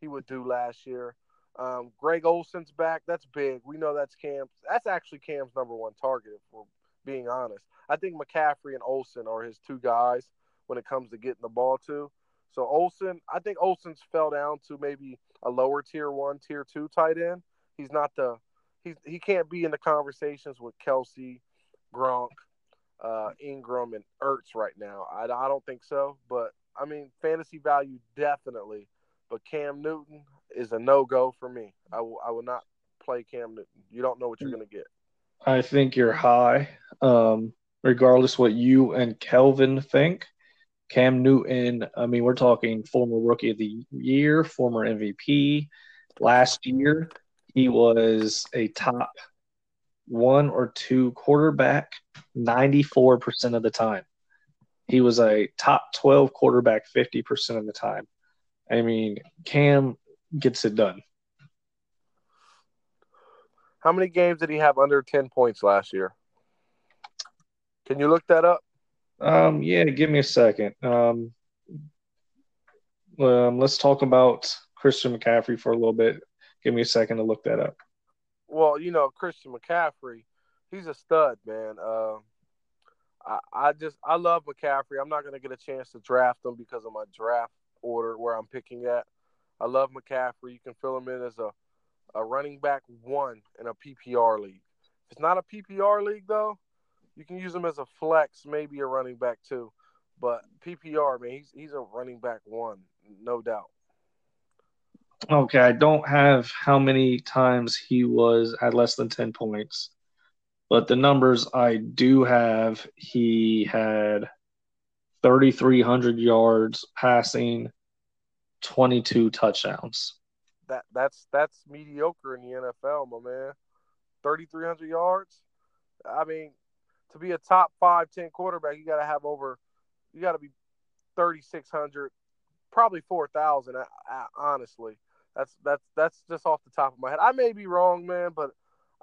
he would do last year. Um, Greg Olsen's back. That's big. We know that's Cam. That's actually Cam's number one target, if we're being honest. I think McCaffrey and Olsen are his two guys when it comes to getting the ball to. So Olsen, I think Olsen's fell down to maybe a lower tier one, tier two tight end. He's not the he's he can't be in the conversations with Kelce, Gronk, uh, Engram, and Ertz right now. I, I don't think so. But I mean, fantasy value definitely. But Cam Newton is a no go for me. I will I will not play Cam Newton. You don't know what you're gonna get. I think you're high. Um, regardless what you and Kelvin think. Cam Newton, I mean, we're talking former rookie of the year, former MVP. Last year, he was a top one or two quarterback 94% of the time. He was a top 12 quarterback 50% of the time. I mean, Cam gets it done. How many games did he have under 10 points last year? Can you look that up? Um, yeah, give me a second. Um, um, let's talk about Christian McCaffrey for a little bit. Give me a second to look that up. Well, you know, Christian McCaffrey, he's a stud, man. Uh, I, I just I love McCaffrey. I'm not going to get a chance to draft him because of my draft order where I'm picking at. I love McCaffrey. You can fill him in as a, a running back one in a PPR league. If it's not a PPR league though, you can use him as a flex, maybe a running back too. But PPR, man, he's he's a running back one, no doubt. Okay, I don't have how many times he was at less than 10 points, but the numbers I do have, he had 3,300 yards passing, 22 touchdowns. That that's that's mediocre in the NFL, my man. 3,300 yards. I mean, to be a top five, 10 quarterback, you got to have over, you got to be 3,600, probably 4,000, honestly. That's that's that's just off the top of my head. I may be wrong, man, but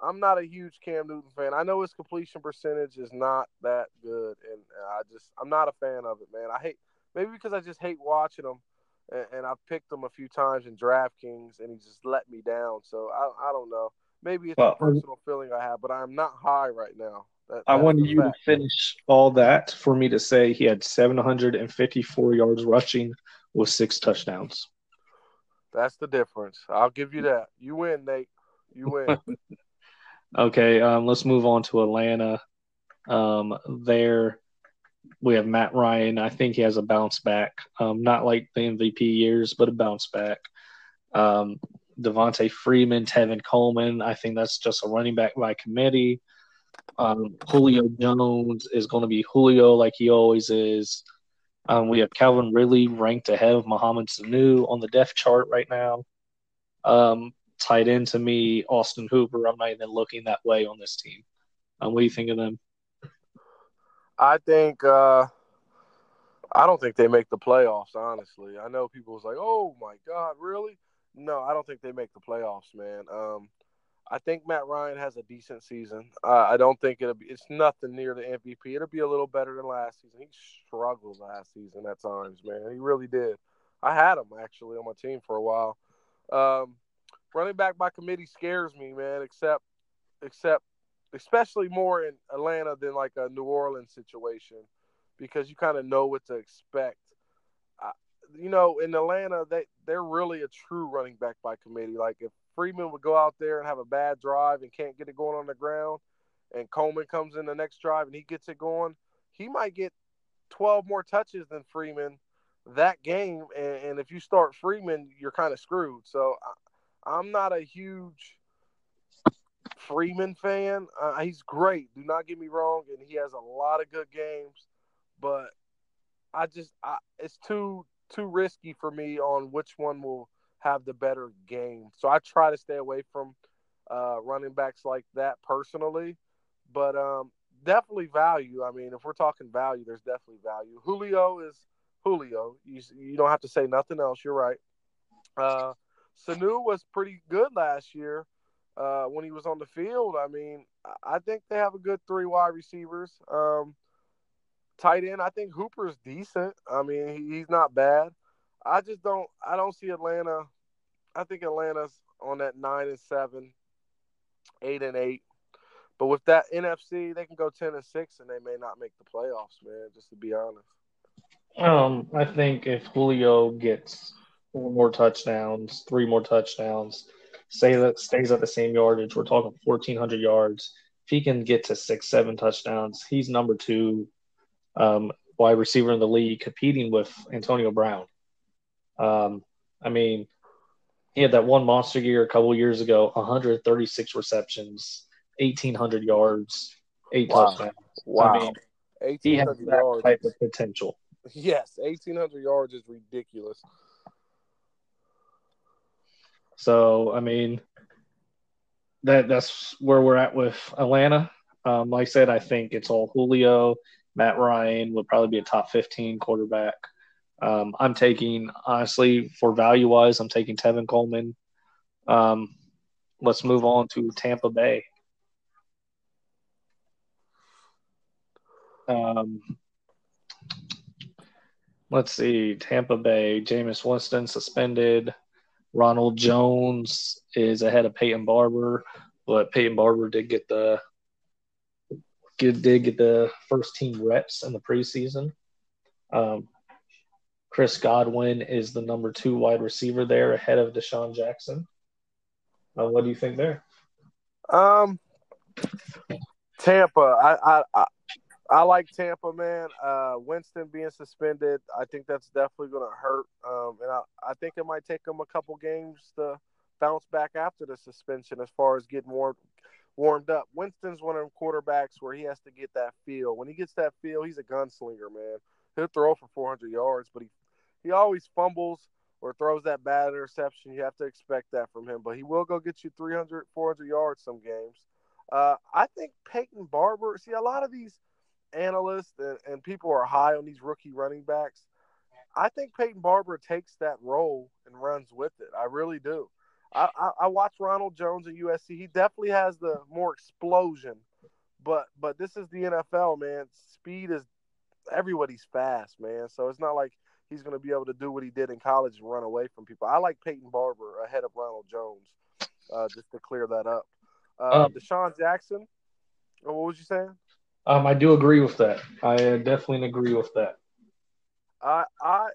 I'm not a huge Cam Newton fan. I know his completion percentage is not that good, and I just I'm not a fan of it, man. I hate maybe because I just hate watching him, and, and I picked him a few times in DraftKings, and he just let me down. So I I don't know. Maybe it's well, a personal feeling I have, but I'm not high right now. That, I wanted you fact. to finish all that for me to say he had 754 yards rushing with six touchdowns. That's the difference. I'll give you that. You win, Nate. You win. okay, um, let's move on to Atlanta. Um, there we have Matt Ryan. I think he has a bounce back. Um, not like the MVP years, but a bounce back. Um, Devonta Freeman, Tevin Coleman. I think that's just a running back by committee. Um, Julio Jones is going to be Julio like he always is. Um, we have Calvin Ridley ranked ahead of Mohamed Sanu on the depth chart right now. Um, tied into me, Austin Hooper. I'm not even looking that way on this team. Um, what do you think of them? I think uh, I don't think they make the playoffs. Honestly, I know people was like, "Oh my God, really?" No, I don't think they make the playoffs, man. Um, I think Matt Ryan has a decent season. Uh, I don't think it'll be. It's nothing near the MVP. It'll be a little better than last season. He struggled last season at times, man. He really did. I had him actually on my team for a while. Um, running back by committee scares me, man. Except, except, especially more in Atlanta than like a New Orleans situation, because you kind of know what to expect. you know, in Atlanta, they they're really a true running back by committee. Like if Freeman would go out there and have a bad drive and can't get it going on the ground, and Coleman comes in the next drive and he gets it going, he might get 12 more touches than Freeman that game. And, and if you start Freeman, you're kind of screwed. So I, am not a huge Freeman fan. Uh, he's great. Do not get me wrong, and he has a lot of good games, but I just I, it's too too risky for me on which one will have the better game. So I try to stay away from uh, running backs like that personally, but um, definitely value. I mean, if we're talking value, there's definitely value. Julio is Julio. You, you don't have to say nothing else. You're right. Uh, Sanu was pretty good last year uh, when he was on the field. I mean, I think they have a good three wide receivers. Um, tight end, I think Hooper's decent. I mean, he, he's not bad. I just don't. I don't see Atlanta. I think Atlanta's on that nine and seven, eight and eight. But with that NFC, they can go ten and six, and they may not make the playoffs, man. Just to be honest. Um, I think if Julio gets four more touchdowns, three more touchdowns, say that stays at the same yardage, we're talking fourteen hundred yards. If he can get to six, seven touchdowns, he's number two um, wide receiver in the league, competing with Antonio Brown. Um, I mean, he had that one monster year a couple years ago 136 receptions, 1,800 yards, eight wow. touchdowns. Wow. I mean, he has that yards. type of potential. Yes, 1,800 yards is ridiculous. So, I mean, that that's where we're at with Atlanta. Um, like I said, I think it's all Julio. Matt Ryan would probably be a top 15 quarterback. Um, I'm taking honestly for value wise, I'm taking Tevin Coleman. Um, let's move on to Tampa Bay. Um, let's see, Tampa Bay, Jameis Winston suspended. Ronald Jones is ahead of Peyton Barber, but Peyton Barber did get the did get the first team reps in the preseason. Um, Chris Godwin is the number two wide receiver there, ahead of DeSean Jackson. Uh, what do you think there? Um, Tampa. I I I, like Tampa, man. Uh, Winston being suspended, I think that's definitely going to hurt. Um, and I, I think it might take them a couple games to bounce back after the suspension as far as getting warmed warmed up. Winston's one of them quarterbacks where he has to get that feel. When he gets that feel, he's a gunslinger, man. He'll throw for 400 yards, but he he always fumbles or throws that bad interception. You have to expect that from him, but he will go get you 300, 400 yards some games. Uh, I think Peyton Barber. See, a lot of these analysts and, and people are high on these rookie running backs. I think Peyton Barber takes that role and runs with it. I really do. I, I, I watch Ronald Jones at USC. He definitely has the more explosion, but but this is the NFL, man. Speed is everybody's fast, man. So it's not like he's going to be able to do what he did in college and run away from people. I like Peyton Barber ahead of Ronald Jones, uh, just to clear that up. Uh, um, DeSean Jackson. What was you saying? Um, I do agree with that. I uh, definitely agree with that. I, I,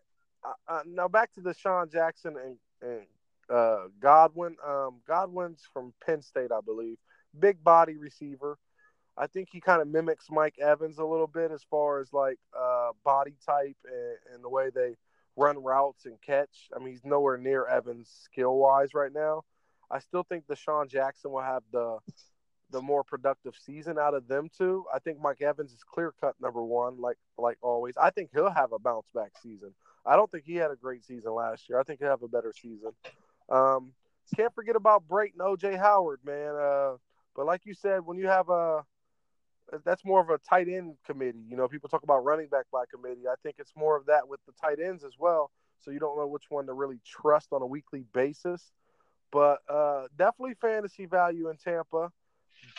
I, now back to DeSean Jackson and, and uh, Godwin. Um, Godwin's from Penn State, I believe. Big body receiver. I think he kind of mimics Mike Evans a little bit as far as like uh, body type and, and, the way they run routes and catch. I mean, he's nowhere near Evans skill wise right now. I still think DeSean Jackson will have the the more productive season out of them two. I think Mike Evans is clear cut number one, like like always. I think he'll have a bounce back season. I don't think he had a great season last year. I think he'll have a better season. Um, can't forget about Brayton OJ Howard, man. Uh, but like you said, when you have a that's more of a tight end committee. You know, people talk about running back by committee. I think it's more of that with the tight ends as well. So you don't know which one to really trust on a weekly basis. But uh, definitely fantasy value in Tampa.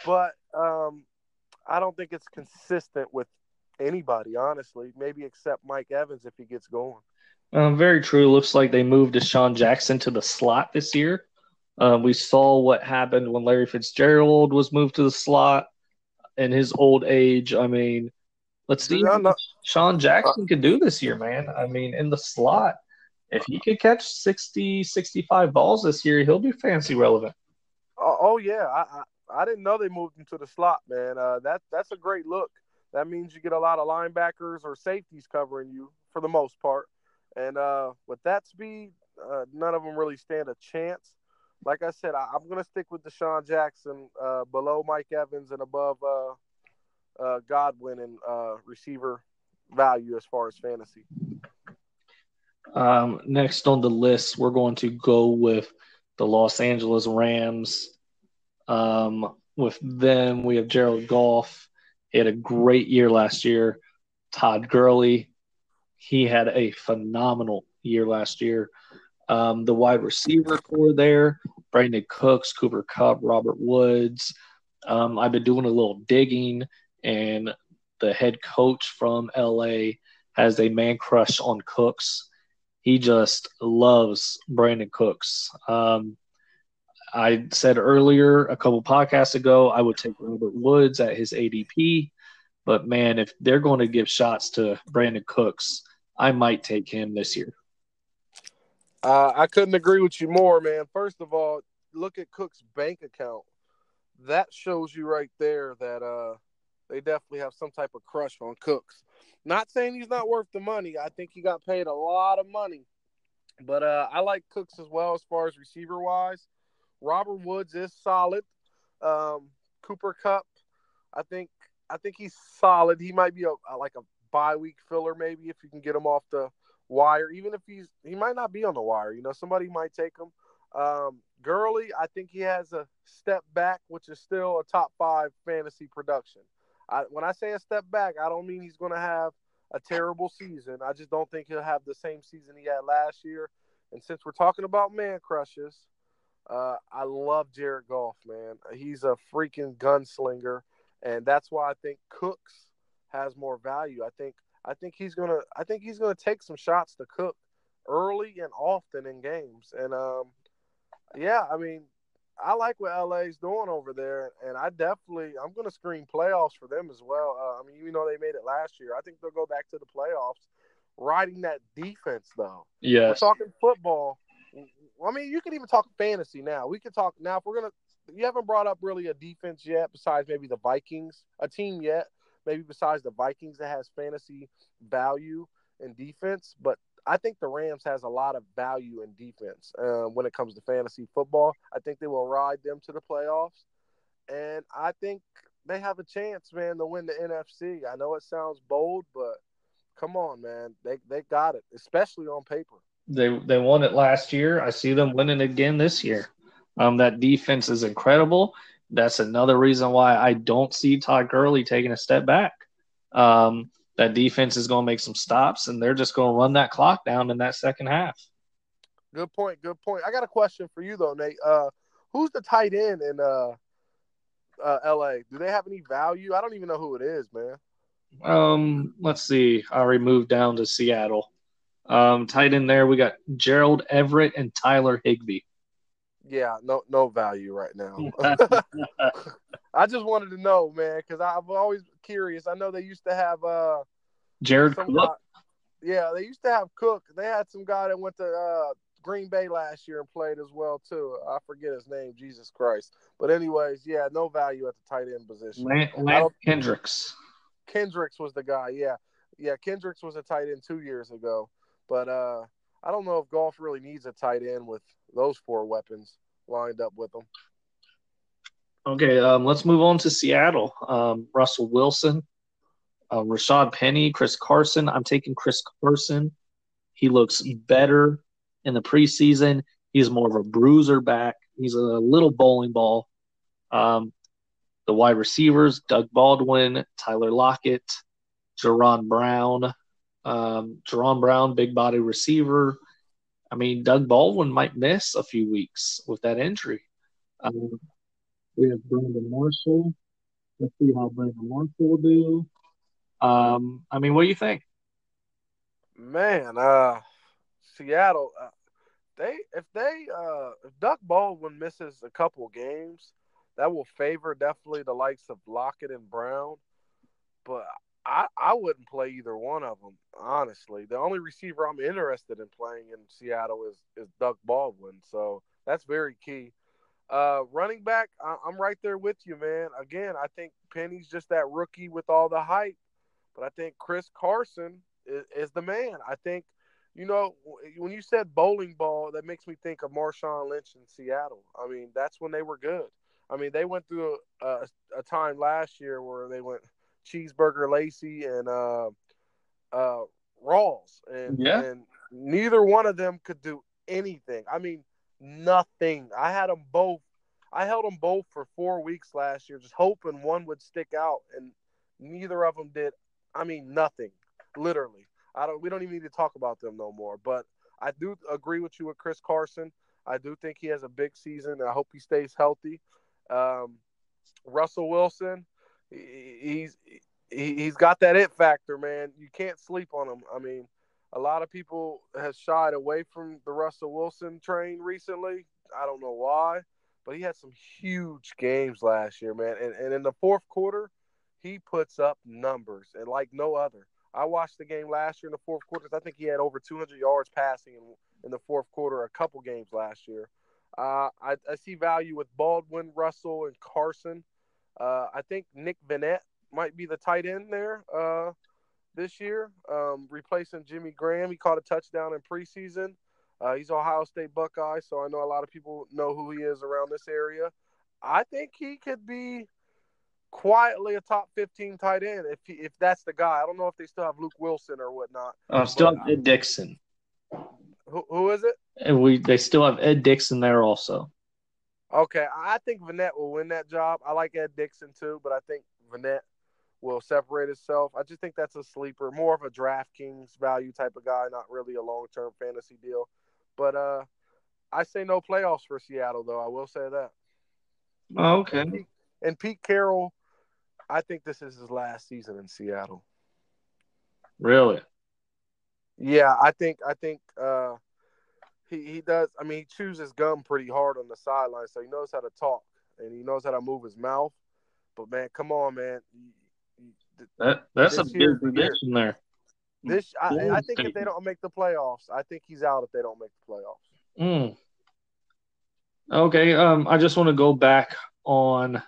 But um, I don't think it's consistent with anybody, honestly. Maybe except Mike Evans if he gets going. Um, very true. Looks like they moved DeSean Jackson to the slot this year. Uh, we saw what happened when Larry Fitzgerald was moved to the slot in his old age. I mean, let's see what Sean Jackson could do this year, man. I mean, in the slot, if he could catch 60, 65 balls this year, he'll be fancy relevant. Oh, oh yeah, I, I, I didn't know they moved him to the slot, man. Uh, that that's a great look. That means you get a lot of linebackers or safeties covering you for the most part. And uh, with that speed, uh, none of them really stand a chance like I said, I, am going to stick with DeSean Jackson uh, below Mike Evans and above uh, uh, Godwin and uh, receiver value as far as fantasy. Um, next on the list, we're going to go with the Los Angeles Rams. Um, with them, we have Jared Goff. He had a great year last year. Todd Gurley, he had a phenomenal year last year. Um, the wide receiver core there, Brandin Cooks, Cooper Kupp, Robert Woods. Um, I've been doing a little digging, and the head coach from LA has a man crush on Cooks. He just loves Brandin Cooks. Um, I said earlier, a couple podcasts ago, I would take Robert Woods at his ADP. But man, if they're going to give shots to Brandin Cooks, I might take him this year. Uh, I couldn't agree with you more, man. First of all, look at Cook's bank account. That shows you right there that uh, they definitely have some type of crush on Cooks. Not saying he's not worth the money. I think he got paid a lot of money. But uh, I like Cooks as well as far as receiver wise. Robert Woods is solid. Um, Cooper Kupp, I think I think he's solid. He might be a, like a bye week filler maybe if you can get him off the wire, even if he's he might not be on the wire. You know, somebody might take him. Um, Gurley, I think he has a step back, which is still a top five fantasy production. I, when I say a step back, I don't mean he's going to have a terrible season. I just don't think he'll have the same season he had last year. And since we're talking about man crushes, uh, I love Jared Goff, man. He's a freaking gunslinger, and that's why I think Cooks has more value. I think I think he's gonna I think he's gonna take some shots to cook early and often in games. And um, yeah, I mean, I like what LA's doing over there, and I definitely I'm gonna screen playoffs for them as well. Uh, I mean, even though they made it last year, I think they'll go back to the playoffs riding that defense though. Yeah, We're talking football. I mean, you can even talk fantasy now. We can talk now if we're gonna. You haven't brought up really a defense yet, besides maybe the Vikings, a team yet, maybe besides the Vikings that has fantasy value in defense. But I think the Rams has a lot of value in defense uh, when it comes to fantasy football. I think they will ride them to the playoffs, and I think they have a chance, man, to win the NFC. I know it sounds bold, but come on, man, they they got it, especially on paper. They they won it last year. I see them winning again this year. Um, that defense is incredible. That's another reason why I don't see Todd Gurley taking a step back. Um, that defense is going to make some stops, and they're just going to run that clock down in that second half. Good point. Good point. I got a question for you though, Nate. Uh, who's the tight end in uh, uh, L.A.? Do they have any value? I don't even know who it is, man. Um, let's see. I already moved down to Seattle. Um, tight end there, we got Gerald Everett and Tyler Higbee. Yeah, no, no value right now. I just wanted to know, man, because I'm always curious. I know they used to have uh, Jared Cook. guy- yeah, they used to have Cook. They had some guy that went to uh, Green Bay last year and played as well too. I forget his name, Jesus Christ. But anyways, yeah, no value at the tight end position. Lan- I Lance Kendricks. Kendricks was the guy. Yeah, yeah, Kendricks was a tight end two years ago. But uh, I don't know if Goff really needs a tight end with those four weapons lined up with them. Okay, um, let's move on to Seattle. Um, Russell Wilson, uh, Rashaad Penny, Chris Carson. I'm taking Chris Carson. He looks better in the preseason. He's more of a bruiser back. He's a little bowling ball. Um, the wide receivers: Doug Baldwin, Tyler Lockett, Jaron Brown. Um, Jaron Brown, big body receiver. I mean, Doug Baldwin might miss a few weeks with that injury. Um, we have Brandon Marshall. Let's see how Brandon Marshall will do. Um, I mean, what do you think? Man, uh, Seattle, uh, they if they uh if Doug Baldwin misses a couple games, that will favor definitely the likes of Lockett and Brown. But I I wouldn't play either one of them honestly. The only receiver I'm interested in playing in Seattle is is Doug Baldwin, so that's very key. Uh, running back, I, I'm right there with you, man. Again, I think Penny's just that rookie with all the hype, but I think Chris Carson is, is the man. I think, you know, when you said bowling ball, that makes me think of Marshawn Lynch in Seattle. I mean, that's when they were good. I mean, they went through a, a, a time last year where they went cheeseburger Lacy and uh, uh, Rawls, and Yeah. and neither one of them could do anything. I mean, nothing. I had them both. I held them both for four weeks last year, just hoping one would stick out, and neither of them did. I mean, nothing, literally. I don't. We don't even need to talk about them no more. But I do agree with you with Chris Carson. I do think he has a big season. I hope he stays healthy. Um, Russell Wilson, he's he, he's got that it factor, man. You can't sleep on him. I mean, a lot of people have shied away from the Russell Wilson train recently. I don't know why, but he had some huge games last year, man. And, and in the fourth quarter, he puts up numbers and like no other. I watched the game last year in the fourth quarter. I think he had over 200 yards passing in, in the fourth quarter a couple games last year. Uh, I, I see value with Baldwin, Russell, and Carson. Uh, I think Nick Vannett might be the tight end there uh, this year, um, replacing Jimmy Graham. He caught a touchdown in preseason. Uh, he's Ohio State Buckeye, so I know a lot of people know who he is around this area. I think he could be quietly a top 15 tight end if he, if that's the guy. I don't know if they still have Luke Wilson or whatnot. Uh, still have Ed Dickson. Who, who is it? And we they still have Ed Dickson there also. Okay, I think Vannett will win that job. I like Ed Dickson too, but I think Vannett will separate itself. I just think that's a sleeper, more of a DraftKings value type of guy, not really a long term fantasy deal. But uh, I say no playoffs for Seattle, though. I will say that. Oh, okay. And Pete, and Pete Carroll, I think this is his last season in Seattle. Really? Yeah, I think I think uh, he he does. I mean, he chews his gum pretty hard on the sideline, so he knows how to talk and he knows how to move his mouth. But man, come on, man. That that's a big prediction there. This I, I think if they don't make the playoffs, I think he's out if they don't make the playoffs. Mm. Okay, um, I just want to go back on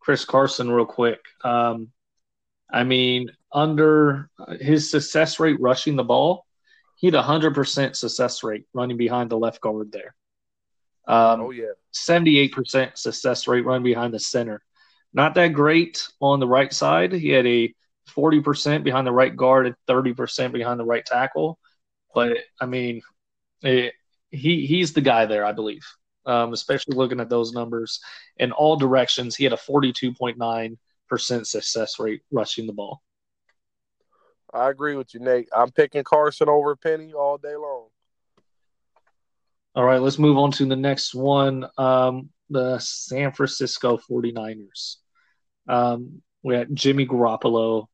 Chris Carson real quick. Um, I mean, under his success rate rushing the ball, he had a hundred percent success rate running behind the left guard there. Um, oh yeah, seventy-eight percent success rate running behind the center. Not that great on the right side. He had a forty percent behind the right guard and thirty percent behind the right tackle. But I mean, it, he he's the guy there, I believe um, especially looking at those numbers in all directions. He had a 42.9% success rate rushing the ball. I agree with you, Nate. I'm picking Carson over Penny all day long. All right, let's move on to the next one. Um, the San Francisco 49ers. Um, we had Jimmy Garoppolo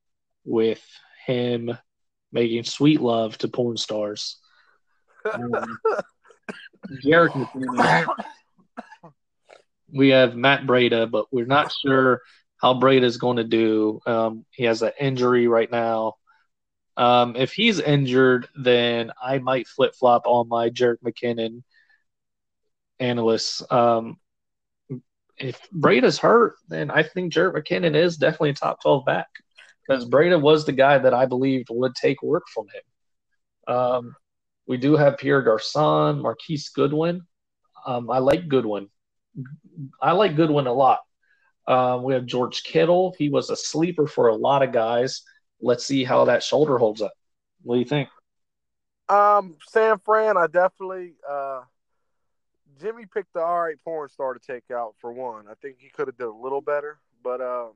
with him making sweet love to porn stars. Um, we have Matt Breida, but we're not sure how Breida is going to do. Um, he has an injury right now. Um, if he's injured, then I might flip flop on my Jerick McKinnon analysts. Um, if Breida's hurt, then I think Jerick McKinnon is definitely a top 12 back because Breida was the guy that I believed would take work from him. Um, we do have Pierre Garcon, Marquise Goodwin. Um, I like Goodwin. I like Goodwin a lot. Um, we have George Kittle. He was a sleeper for a lot of guys. Let's see how that shoulder holds up. What do you think? Um, San Fran, I definitely uh, Jimmy picked the all right porn star to take out for one. I think he could have done a little better, but um,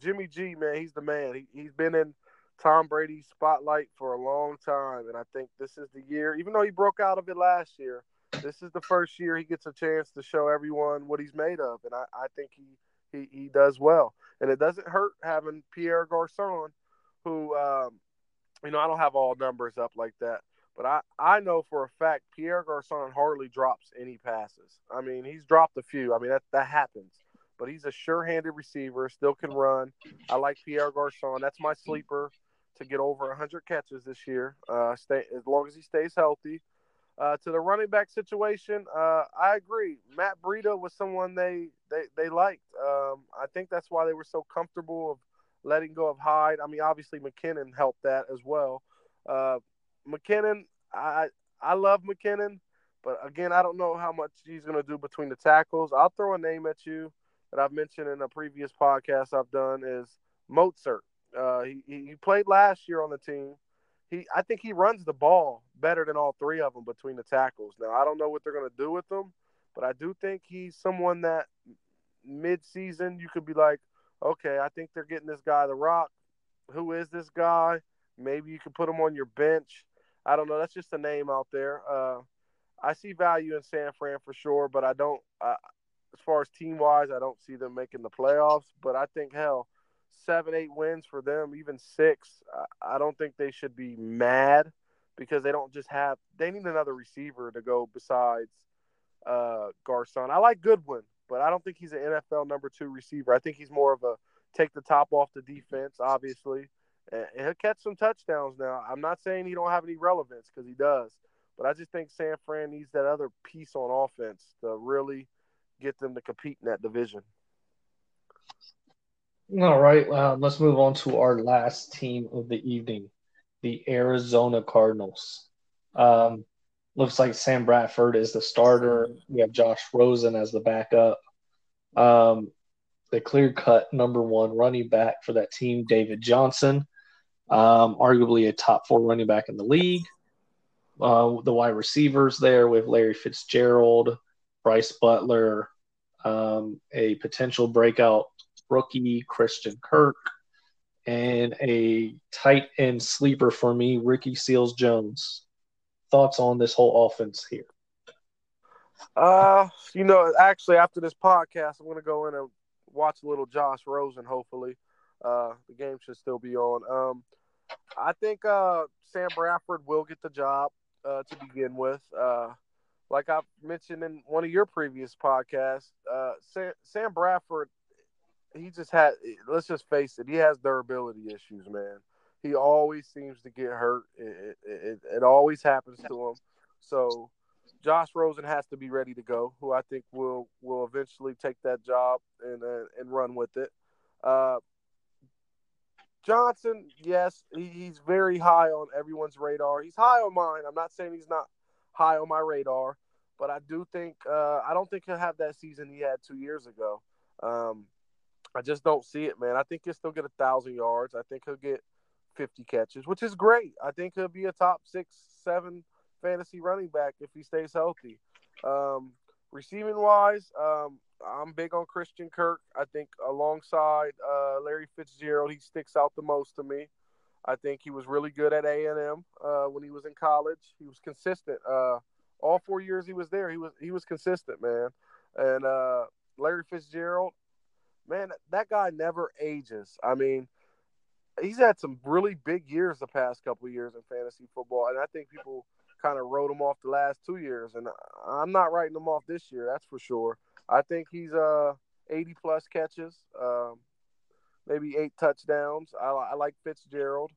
Jimmy G, man, he's the man. He, he's been in Tom Brady's spotlight for a long time, and I think this is the year. Even though he broke out of it last year, this is the first year he gets a chance to show everyone what he's made of, and I, I think he, he he does well. And it doesn't hurt having Pierre Garcon, who, um, you know, I don't have all numbers up like that, but I I know for a fact Pierre Garcon hardly drops any passes. I mean, he's dropped a few. I mean that that happens but he's a sure-handed receiver, still can run. I like Pierre Garcon. That's my sleeper to get over 100 catches this year. Uh, stay as long as he stays healthy. Uh, to the running back situation, uh, I agree. Matt Breida was someone they they, they liked. Um, I think that's why they were so comfortable of letting go of Hyde. I mean, obviously McKinnon helped that as well. Uh, McKinnon, I I love McKinnon, but again, I don't know how much he's going to do between the tackles. I'll throw a name at you that I've mentioned in a previous podcast I've done is Mostert. Uh, he, he played last year on the team. He I think he runs the ball better than all three of them between the tackles. Now I don't know what they're going to do with them, but I do think he's someone that mid-season you could be like, okay, I think they're getting this guy the rock. Who is this guy? Maybe you could put him on your bench. I don't know. That's just a name out there. Uh, I see value in San Fran for sure, but I don't. I, as far as team wise, I don't see them making the playoffs. But I think hell, seven, eight wins for them, even six. I don't think they should be mad because they don't just have. They need another receiver to go besides uh, Garcon. I like Goodwin, but I don't think he's an NFL number two receiver. I think he's more of a take the top off the defense, obviously. And he'll catch some touchdowns now. I'm not saying he don't have any relevance because he does, but I just think San Fran needs that other piece on offense to really get them to compete in that division. All right, uh, let's move on to our last team of the evening, the Arizona Cardinals. Um, looks like Sam Bradford is the starter. We have Josh Rosen as the backup. Um, the clear cut number one running back for that team, David Johnson, um, arguably a top four running back in the league. Uh, the wide receivers there with Larry Fitzgerald, Brice Butler, um, a potential breakout rookie, Christian Kirk, and a tight end sleeper for me, Ricky Seals Jones. Thoughts on this whole offense here? Uh, you know, actually, after this podcast, I'm going to go in and watch a little Josh Rosen. Hopefully, uh, the game should still be on. Um, I think uh, Sam Bradford will get the job uh, to begin with. Uh, like I mentioned in one of your previous podcasts, uh, Sam, Sam Bradford, he just had. Let's just face it, he has durability issues, man. He always seems to get hurt. It, it, it, it always happens to him. So Josh Rosen has to be ready to go, who I think will will eventually take that job and uh, and run with it. Uh, Johnson, yes, he, he's very high on everyone's radar. He's high on mine. I'm not saying he's not high on my radar, but I do think uh, I don't think he'll have that season he had two years ago. Um, I just don't see it, man. I think he'll still get a thousand yards. I think he'll get 50 catches, which is great. I think he'll be a top six, seven fantasy running back if he stays healthy. Um, receiving wise, um, I'm big on Christian Kirk. I think alongside uh, Larry Fitzgerald, he sticks out the most to me. I think he was really good at A and M uh, when he was in college. He was consistent. Uh, all four years he was there, he was he was consistent, man. And uh, Larry Fitzgerald, man, that guy never ages. I mean, he's had some really big years the past couple years in fantasy football, and I think people kind of wrote him off the last two years, and I'm not writing him off this year. That's for sure. I think he's uh 80 plus catches, um, maybe eight touchdowns. I, I like Fitzgerald.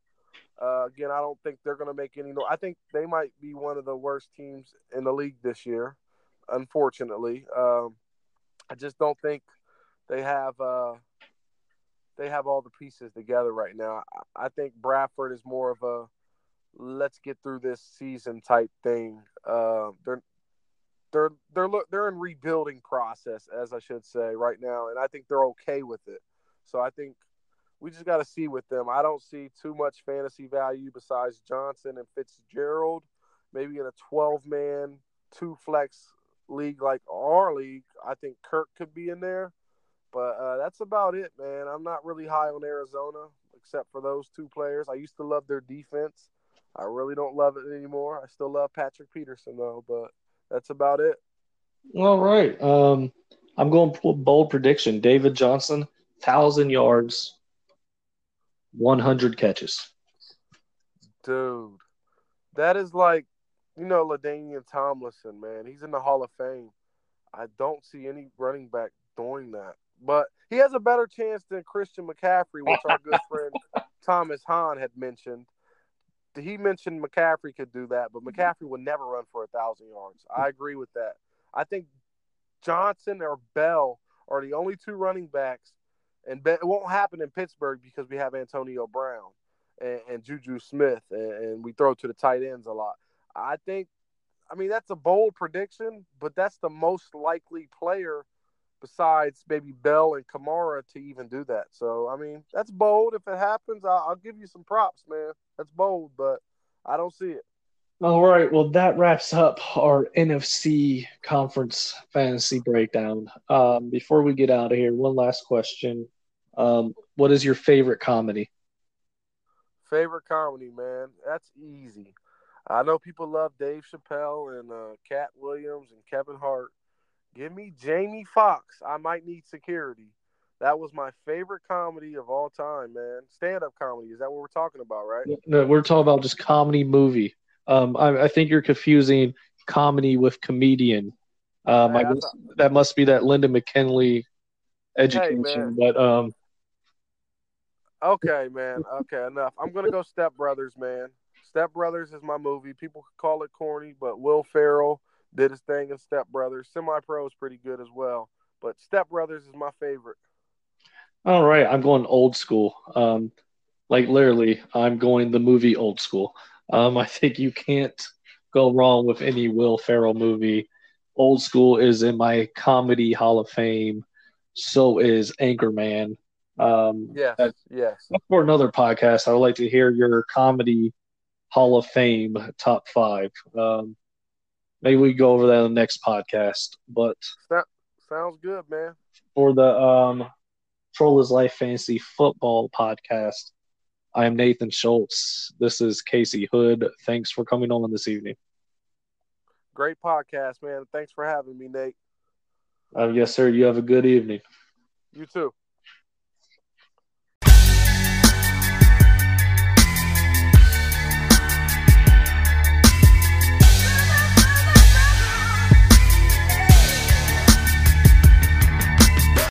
Uh, again, I don't think they're going to make any. No, I think they might be one of the worst teams in the league this year. Unfortunately, um, I just don't think they have uh, they have all the pieces together right now. I, think Bradford is more of a let's get through this season type thing. Uh, they're they're they're they're in rebuilding process, as I should say, right now, and I think they're okay with it. So I think we just got to see with them. I don't see too much fantasy value besides Johnson and Fitzgerald. Maybe in a 12 man, two flex league like our league, I think Kirk could be in there. But uh, that's about it, man. I'm not really high on Arizona except for those two players. I used to love their defense. I really don't love it anymore. I still love Patrick Peterson though, but that's about it. All right. Um, I'm going bold prediction. David Johnson, thousand yards, 100 catches. Dude, that is like, you know, LaDainian Tomlinson, man. He's in the Hall of Fame. I don't see any running back doing that. But he has a better chance than Christian McCaffrey, which our good friend Thomas Hahn had mentioned. He mentioned McCaffrey could do that, but McCaffrey would never run for a thousand yards. I agree with that. I think Johnson or Bell are the only two running backs and it won't happen in Pittsburgh because we have Antonio Brown and, and Juju Smith, and, and, we throw to the tight ends a lot. I think, I mean, that's a bold prediction, but that's the most likely player besides maybe Bell and Kamara to even do that. So, I mean, that's bold. If it happens, I'll, I'll give you some props, man. That's bold, but I don't see it. All right. Well, that wraps up our NFC conference fantasy breakdown. Um, before we get out of here, one last question. Um, what is your favorite comedy? Favorite comedy, man. That's easy. I know people love Dave Chappelle and uh, Katt Williams and Kevin Hart. Give me Jamie Foxx. I might need security. That was my favorite comedy of all time, man. Stand up comedy. Is that what we're talking about, right? No, we're talking about just comedy movie. Um, I, I, think you're confusing comedy with comedian. Um, I guess that must be that Linda McKinley education, hey, but um. Okay, man. Okay, enough. I'm gonna go Step Brothers, man. Step Brothers is my movie. People call it corny, but Will Ferrell did his thing in Step Brothers. Semi Pro is pretty good as well, but Step Brothers is my favorite. All right, I'm going old school. Um, like literally, I'm going the movie old school. Um, I think you can't go wrong with any Will Ferrell movie. Old School is in my comedy Hall of Fame. So is Anchorman. Um, yes, that, yes. For another podcast, I would like to hear your comedy Hall of Fame top five. Um, maybe we go over that in the next podcast. But that sounds good, man. For the um, Troll is Life Fantasy Football podcast, I am Nathan Schultz. This is Casey Hood. Thanks for coming on this evening. Great podcast, man. Thanks for having me, Nate. Uh, yes, sir. You have a good evening. You too.